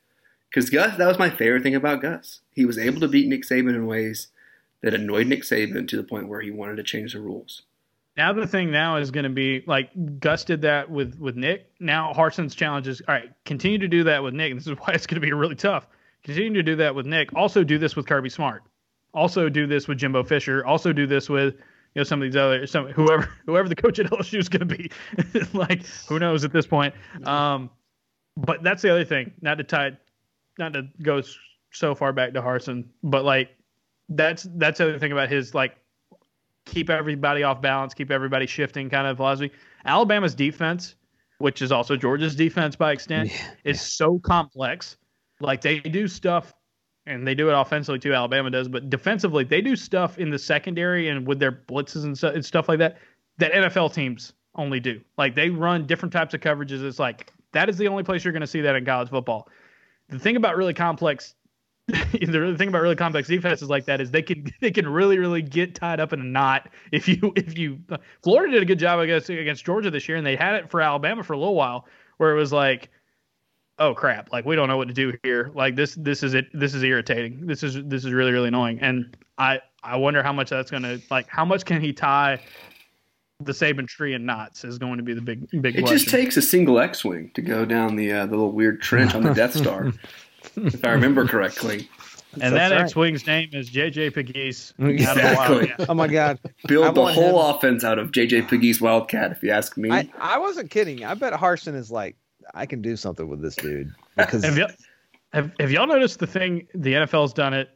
Because Gus, that was my favorite thing about Gus. He was able to beat Nick Saban in ways that annoyed Nick Saban to the point where he wanted to change the rules. Now the thing now is going to be like Gus did that with with Nick. Now Harsin's challenge is all right. Continue to do that with Nick. This is why it's going to be really tough. Continue to do that with Nick. Also do this with Kirby Smart. Also do this with Jimbo Fisher. Also do this with you know some of these other some whoever whoever the coach at LSU is going to be. like who knows at this point. Um, but that's the other thing. Not to tie, not to go so far back to Harsin, but like that's that's the other thing about his like keep everybody off balance, keep everybody shifting kind of philosophy. Alabama's defense, which is also Georgia's defense by extent, is so complex. Like they do stuff and they do it offensively too, Alabama does, but defensively they do stuff in the secondary and with their blitzes and, and stuff like that that NFL teams only do. Like they run different types of coverages. It's like that is the only place you're going to see that in college football. The thing about really complex the thing about really complex defenses like that is they can they can really really get tied up in a knot if you if you Florida did a good job against against Georgia this year and they had it for Alabama for a little while where it was like oh crap like we don't know what to do here. Like this this is it this is irritating. This is this is really really annoying. And I I wonder how much that's to like how much can he tie the Saban tree in knots is going to be the big big It question. just takes a single X-wing to go down the uh, the little weird trench on the Death Star, if I remember correctly. and that That's right. X-wing's name is JJ Pegues. Exactly. Oh my god. I Build the whole him- offense out of JJ Pegues Wildcat, if you ask me. I, I wasn't kidding. I bet Harsin is like, I can do something with this dude because Have, y'all, have, have y'all noticed the thing? The NFL's done it.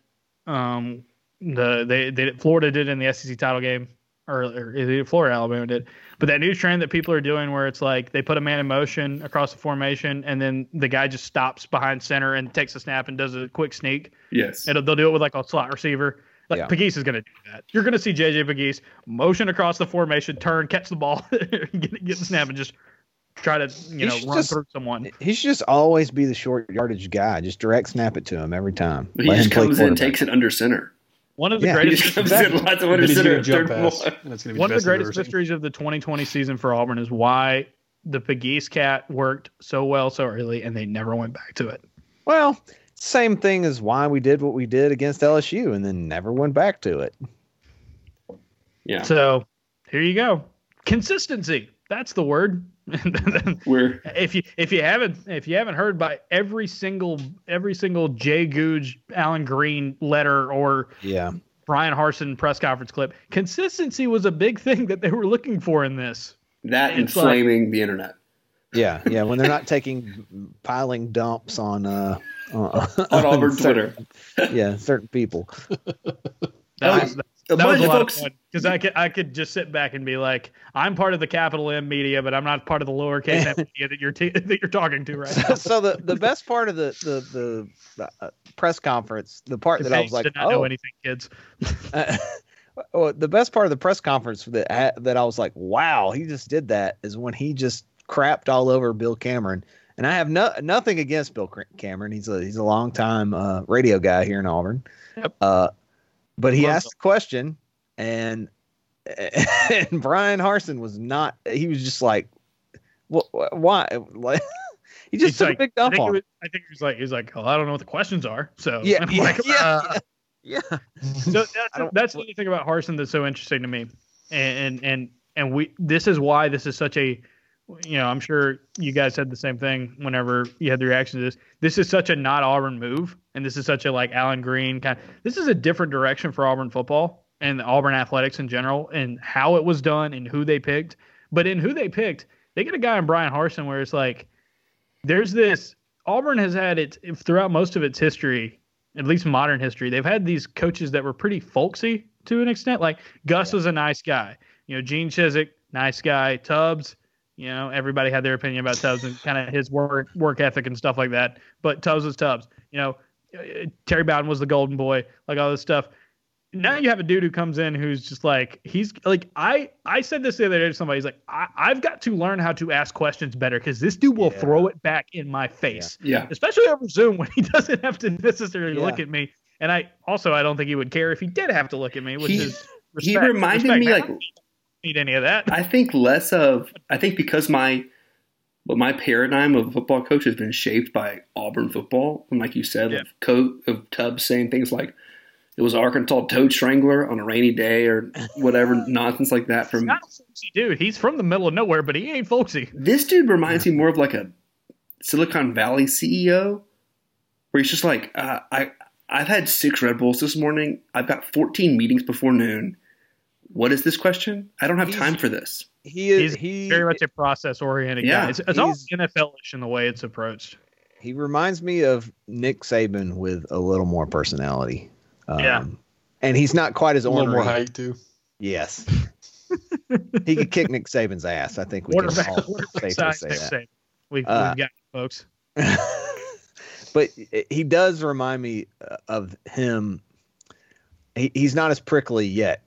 Um, the they, they Florida did in the SEC title game. or, or Florida, Alabama did. But that new trend that people are doing, where it's like they put a man in motion across the formation, and then the guy just stops behind center and takes a snap and does a quick sneak. Yes. It'll, they'll do it with like a slot receiver. Like Yeah. Pegues is going to do that. You're going to see JJ Pegues motion across the formation, turn, catch the ball, get, get the snap, and just try to you know run just- through someone. He should just always be the short yardage guy. Just direct snap it to him every time. He Let just comes in, quarterback. takes it under center. One of the Yeah, greatest comes in lots of Then under he's center. gonna at jump third pass, one. and it's gonna be One of the best I've ever greatest mysteries of the 2020 season for Auburn is why the Pegues cat worked so well so early and they never went back to it. Well, same thing as why we did what we did against LSU and then never went back to it. Yeah. So here you go. Consistency. That's the word. We're if you if you haven't if you haven't heard by every single every single Jay Gogue, Allen Greene letter or Yeah. Bryan Harsin press conference clip, consistency was a big thing that they were looking for in this. that It's like- inflaming the internet. Yeah, yeah. When they're not taking piling dumps on uh on, On Auburn certain- Twitter. Yeah, certain people. That was, that, was a lot folks- of fun because I could I could just sit back and be like, I'm part of the capital M media, but I'm not part of the lowercase m media that you're t- that you're talking to right now. so the the best part of the the the uh, press conference, the part that I was like, did not know oh, anything, kids. Uh, well, the best part of the press conference that ha- that I was like, wow, he just did that is when he just crapped all over Bill Cameron. And I have no, nothing against Bill Cameron. He's a he's a long time uh, radio guy here in Auburn. Yep. But he Love asked a question, and and Bryan Harsin was not. He was just like, "What? Why?" Like he just He's took like- a big I dump think, he on. was. I think he was like, he's like, oh, I don't know what the questions are. So Yeah, yeah, like, yeah, uh, Yeah, so that's, that's the thing about Harsin that's so interesting to me, and and and, and we this is why this is such a, you know, I'm sure you guys said the same thing whenever you had the reaction to this. This is such a not Auburn move, and this is such a like Allen Greene kind. This is a different direction for Auburn football and Auburn athletics in general, and how it was done and who they picked. But in who they picked, they get a guy in Bryan Harsin where it's like, there's this Auburn has had it throughout most of its history at least modern history, they've had these coaches that were pretty folksy to an extent. Like Gus was a nice guy. You know, Gene Chizik, nice guy. Tubbs, you know, everybody had their opinion about Tubbs and kind of his work work ethic and stuff like that. But Tubbs was Tubbs. You know, uh, Terry Bowden was the golden boy, like all this stuff. Now you have a dude who comes in who's just like he's like I I said this the other day to somebody. He's like I, I've got to learn how to ask questions better because this dude will Yeah. throw it back in my face Yeah. especially over Zoom when he doesn't have to necessarily Yeah. look at me. And I also I don't think he would care if he did have to look at me, which He- is he reminded Respect, me. Like- need any of that. I think less of I think because my but my paradigm of a football coach has been shaped by Auburn football. And like you said, Yeah. of, Co- of Tubbs saying things like it was Arkansas toad strangler on a rainy day or whatever nonsense like that He's from not a folksy dude. He's from the middle of nowhere, but he ain't folksy. this dude reminds me more of like a Silicon Valley CEO where he's just like, uh, I I've had six Red Bulls this morning. I've got 14 meetings before noon. What is this question? I don't have He's- time for this. He is He's he very much a process oriented Yeah, guy. It's, it's all he's- NFL-ish in the way it's approached. he reminds me of Nick Saban with a little more personality. Um, Yeah. And he's not quite as A little more ornery. height too. Yes. he could kick Nick Saban's ass. I think we can Quarterback, all quarterback safely size, say Nick that. Saban. We've, Uh, we've got it, folks. but he does remind me uh, of him. He, he's not as prickly yet.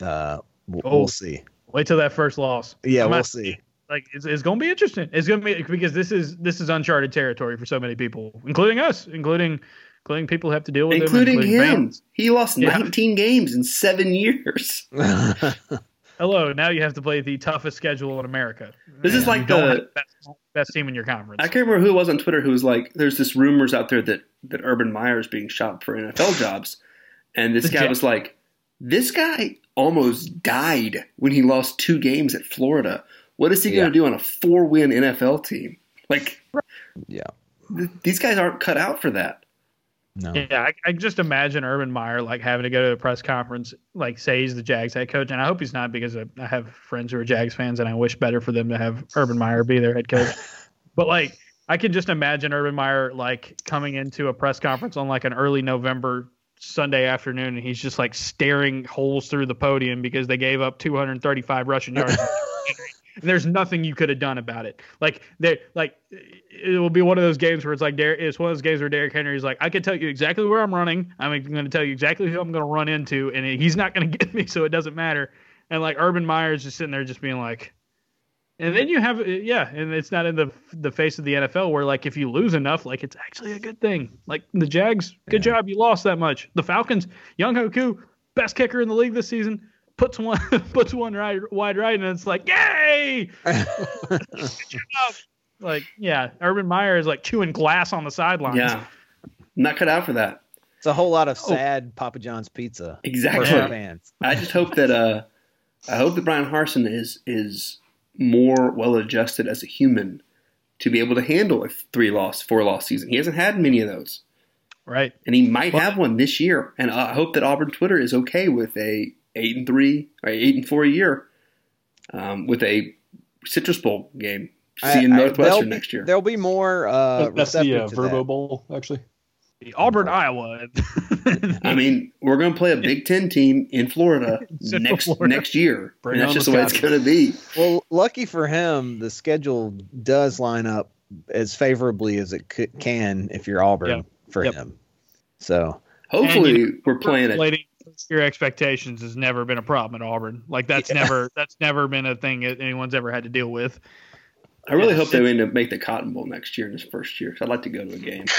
Uh, we'll, Oh. we'll see. Wait till that first loss. Yeah, I'm we'll not- see. Like it's, it's going to be interesting. It's going to be because this is this is uncharted territory for so many people, including us, including including people who have to deal with Including him, him. fans. He lost Yeah. 19 games in seven years. Hello, now you have to play the toughest schedule in America. This is like don't the- best, best team in your conference. I can't remember who it was on Twitter who was like, "There's this rumors out there that that Urban Meyer is being shopped for NFL jobs," and this guy was like, "This guy almost died when he lost two games at Florida. What is he Yeah. going to do on a four-win NFL team? Like, yeah. th- these guys aren't cut out for that." No. Yeah, I, I just imagine Urban Meyer like having to go to a press conference, like say he's the Jags head coach, and I hope he's not because I, I have friends who are Jags fans, and I wish better for them to have Urban Meyer be their head coach. but like, I can just imagine Urban Meyer like coming into a press conference on like an early November Sunday afternoon, and he's just like staring holes through the podium because they gave up 235 rushing yards. and there's nothing you could have done about it. Like they like it will be one of those games where it's like Der- it's one of those games where Derrick Henry's like, I can tell you exactly where I'm running. I'm going to tell you exactly who I'm going to run into, and he's not going to get me, so it doesn't matter. And like Urban Meyer's just sitting there, just being like, and then you have yeah, and it's not in the the face of the NFL where like if you lose enough, like it's actually a good thing. Like the Jags, good Yeah. job, you lost that much. The Falcons, Younghoe Koo, best kicker in the league this season, puts one puts one right wide right, and it's like yay! like yeah, Urban Meyer is like chewing glass on the sidelines. Yeah, not cut out for that. It's a whole lot of Oh. sad Papa John's pizza. Exactly. For Yeah. fans. I just hope that uh, I hope that Bryan Harsin is is more well adjusted as a human to be able to handle a three loss, four loss season. He hasn't had many of those, Right. and he might have one this year. And I hope that Auburn Twitter is okay with a eight and three or eight and four a year um, with a Citrus Bowl game. I- See in I- Northwestern there'll be- next year. There'll be more uh, That's the uh, to Verbo that. Bowl, actually. Auburn, Iowa. I mean, we're going to play a Big Ten team in Florida next Florida. next year. And that's just the way it's going to be. Well, lucky for him, the schedule does line up as favorably as it could, can if you're Auburn Yep. for Yep. him. So Hopefully, And we're playing it. Your expectations has never been a problem at Auburn. Like that's Yeah. never that's never been a thing that anyone's ever had to deal with. I really Yeah, hope they end up make the Cotton Bowl next year in his first year. 'cause I'd like to go to a game.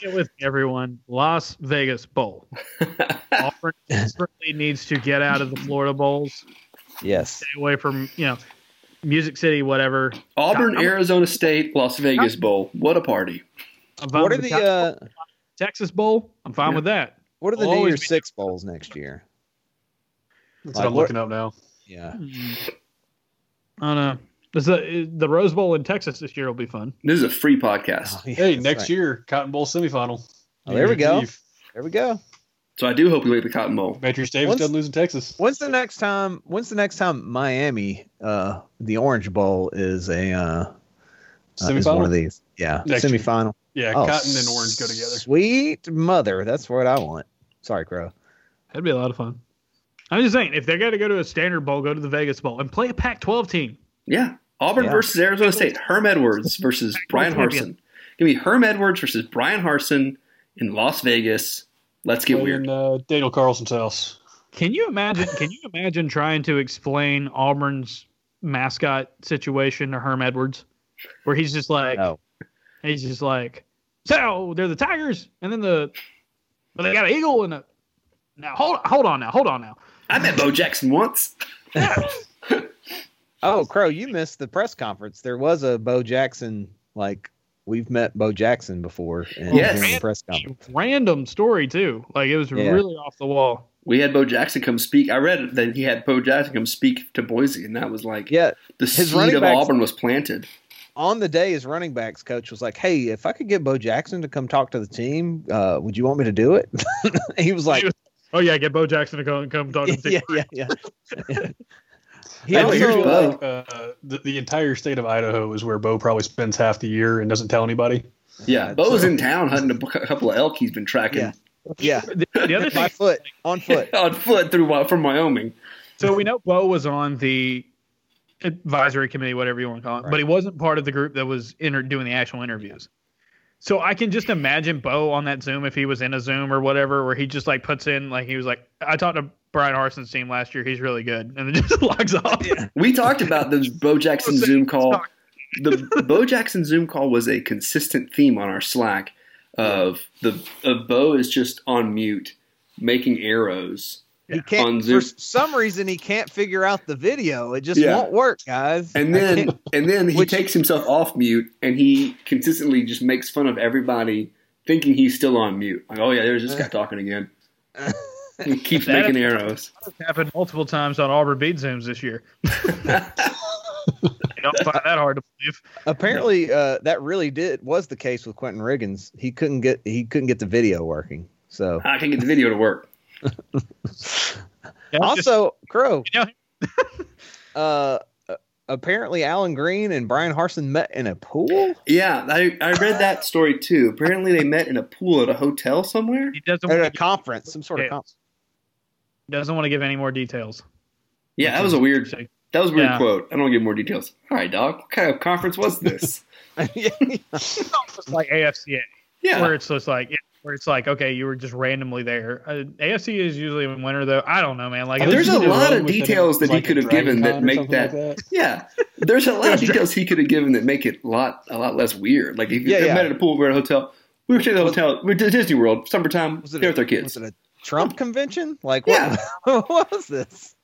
Get with me, everyone. Las Vegas Bowl. Auburn desperately needs to get out of the Florida bowls, yes, stay away from you know Music City, whatever. Auburn, I'm- Arizona State, Las Vegas Bowl. What a party! I'm what are with the uh, Texas Bowl? I'm fine Yeah. with that. what are the Will New always Year's Six bowls next year? That's Like what I'm looking up now. Yeah, I don't know. Does the the Rose Bowl in Texas this year will be fun. This is a free podcast, Oh, yeah, Hey, next right. year, Cotton Bowl semifinal. Oh, there we go. Eve. There we go. so I do hope we make the Cotton Bowl. Patriots Davis Once- doesn't lose in Texas. When's the next time? When's the next time Miami, uh, the Orange Bowl is a uh, uh, is one of these? Yeah, Next year. semifinal. Yeah, Oh, Cotton and Orange go together. Sweet mother, that's what I want. Sorry, Crow. That'd be a lot of fun. I'm just saying, if they're going to go to a standard bowl, go to the Vegas Bowl and play a Pac-12 team. Yeah, Auburn Yeah. versus Arizona State. Herm Edwards versus Bryan Harsin. Give me Herm Edwards versus Bryan Harsin in Las Vegas. Let's get weird. In uh, Daniel Carlson's house. Can you imagine? Can you imagine trying to explain Auburn's mascot situation to Herm Edwards, where he's just like, No. he's just like, so they're the Tigers, and then the, but they got an eagle and a. Now hold hold on now, hold on now. I met Bo Jackson once. Oh, Crow, you missed the press conference. There was a Bo Jackson like we've met Bo Jackson before in, Yes. during the press conference. Random story too. Like it was Yeah. really off the wall. We had Bo Jackson come speak. I read that he had Bo Jackson come speak to Boise, and that was like Yeah, the his seed of Auburn was planted. on the day his running backs coach was like, "Hey, if I could get Bo Jackson to come talk to the team, uh, would you want me to do it?" he was like, Oh yeah, get Bo Jackson to come come talk to the "Yeah, yeah, yeah." He Oh, also, like, Uh, the, the entire state of Idaho is where Bo probably spends half the year and doesn't tell anybody. Yeah, Bo's was in town hunting a couple of elk he's been tracking Yeah. yeah, The, the other thing by foot, on foot. on foot through from Wyoming. So we know Bo was on the advisory committee, whatever you want to call it, but he wasn't part of the group that was inter- doing the actual interviews. So I can just imagine Bo on that Zoom if he was in a Zoom or whatever, where he just like puts in like he was like, I talked to Bryan Harsin's team last year, he's really good, and then just logs off. We talked about the Bo Jackson Zoom call. The Bo Jackson Zoom call was a consistent theme on our Slack of the of Bo is just on mute making arrows. He can't Zoom. for some reason he can't figure out the video. It just Yeah. won't work, guys. And then and then he Which- takes himself off mute and he consistently just makes fun of everybody thinking he's still on mute. Like, oh yeah, there's this guy talking again. He keeps That- making arrows. It's happened multiple times on Auburn beat Zooms this year. I don't find that hard to believe. apparently uh, that really did was the case with Quentin Riggins. He couldn't get he couldn't get the video working. So I can get the video to work. Yeah, just- also, Crow, you know, uh, apparently Allen Greene and Bryan Harsin met in a pool. Yeah, I, I read that story too. Apparently, they met in a pool at a hotel somewhere. He doesn't At want a to conference, some sort of Yeah. conference. doesn't want to give any more details. Yeah, that was a weird. That was a weird Yeah. quote. I don't want to give more details. All right, dog. What kind of conference was this? It's almost like AFCA, yeah, where it's just like where it's like okay, you were just randomly there. Uh, AFC is usually in winter though. I don't know, man. Like There's a lot of details that he like a could have given that make that. like Yeah, there's a lot of details he could have given that make it a lot a lot less weird. Like if you Yeah, yeah. met at a pool, we're at a hotel. We were at the hotel. We did Disney World, summertime. Was it There a- with our kids. Was it a Trump convention? Like Yeah. what, what was this?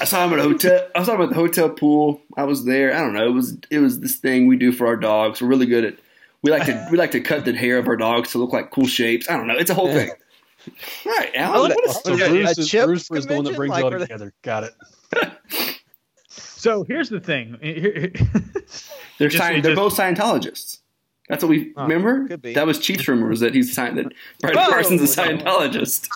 I saw him at a hotel. I saw him at the hotel pool. I was there. I don't know. It was it was this thing we do for our dogs. We're really good at. We like to we like to cut the hair of our dogs to look like cool shapes. I don't know. It's a whole thing. Right, Allen. What is So Was it a Bruce is, Bruce is the one that brings Like, it all they- together. Got it. So here's the thing. They're Just- Scient- it they're just- both Scientologists. That's what we Huh, remember. That was Chiefs rumors that he's signed that Brian Whoa, Carson's a. Scientologist.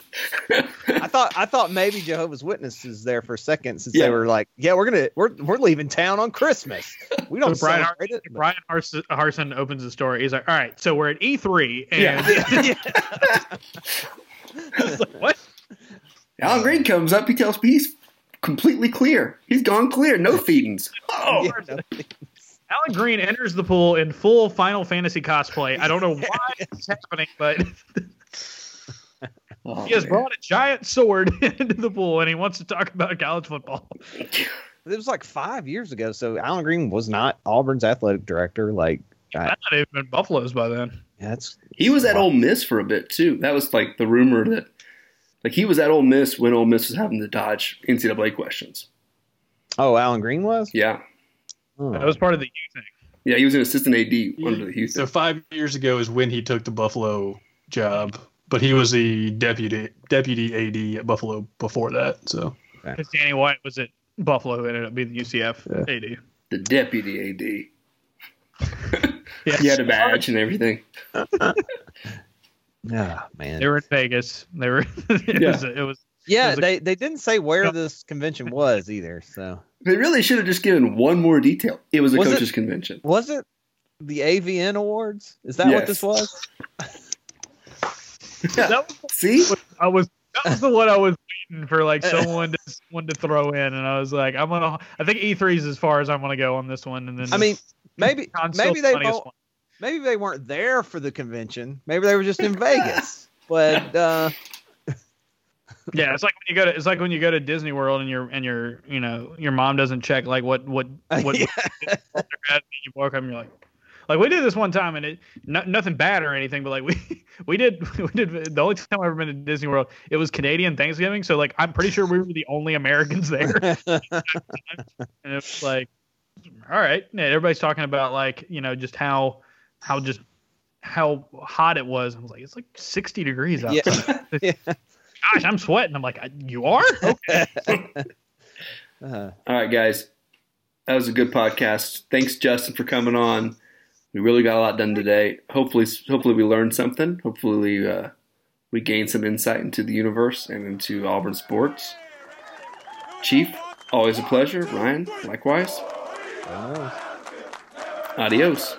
I thought I thought maybe Jehovah's Witnesses there for a second since Yeah. they were like, yeah, we're gonna we're we're leaving town on Christmas. We don't So Brian, celebrate it. Bryan Harsin, Harsin opens the story. He's like, "All right, so we're at E3, and Yeah. I like, what? Allen Greene comes up. He tells me he's completely clear. He's gone clear. No feedings. Oh, Yeah, no. Allen Greene enters the pool in full Final Fantasy cosplay. I don't know why it's happening, but Oh, he has man. brought a giant sword into the pool, and he wants to talk about college football. It was like five years ago. So Allen Greene was not Auburn's athletic director. Like I, That's not even been Buffalo's by then. that's He was at Ole Miss for a bit too. That was like the rumor that, like, he was at Ole Miss when Ole Miss was having to dodge NCAA questions. oh Allen Greene was. Yeah, Oh. That was part of the U thing. yeah, he was an assistant AD under the Houston. So five years ago is when he took the Buffalo job, but he was the deputy deputy AD at Buffalo before that. So Because Danny White was at Buffalo, who ended up being the UCF AD. the deputy AD. Yeah. He had a badge and everything. Ah man. They were in Vegas. They were. it Yeah. was. It was. yeah, was a- they they didn't say where No. this convention was either. So They really should have just given one more detail. It was a Was it- coaches convention. was it the AVN Awards? Is that what this was? Yeah. That was, See, I was. That was the one I was waiting for, like someone to someone to throw in, and I was like, I'm gonna. I think E3 is as far as I'm gonna go on this one, and then I mean, maybe Console's maybe they funniest won't, maybe they weren't there for the convention. Maybe they were just in Vegas. But uh, Yeah, it's like when you go to it's like when you go to Disney World and your and your you know your mom doesn't check like what what what yeah. you walk up and you're like like we did this one time and it no, nothing bad or anything but like we we did we did the only time I've ever been to Disney World it was Canadian Thanksgiving so like I'm pretty sure we were the only Americans there and it was like all right yeah, everybody's talking about like you know just how how just how hot it was I was like it's like 60 degrees outside Yeah. Gosh I'm sweating I'm like you are okay Uh, all right, guys, that was a good podcast. Thanks, Justin, for coming on. We really got a lot done today. Hopefully, hopefully we learned something. Hopefully, uh, we gained some insight into the universe and into Auburn sports. Chief, always a pleasure. Ryan, likewise. Adios.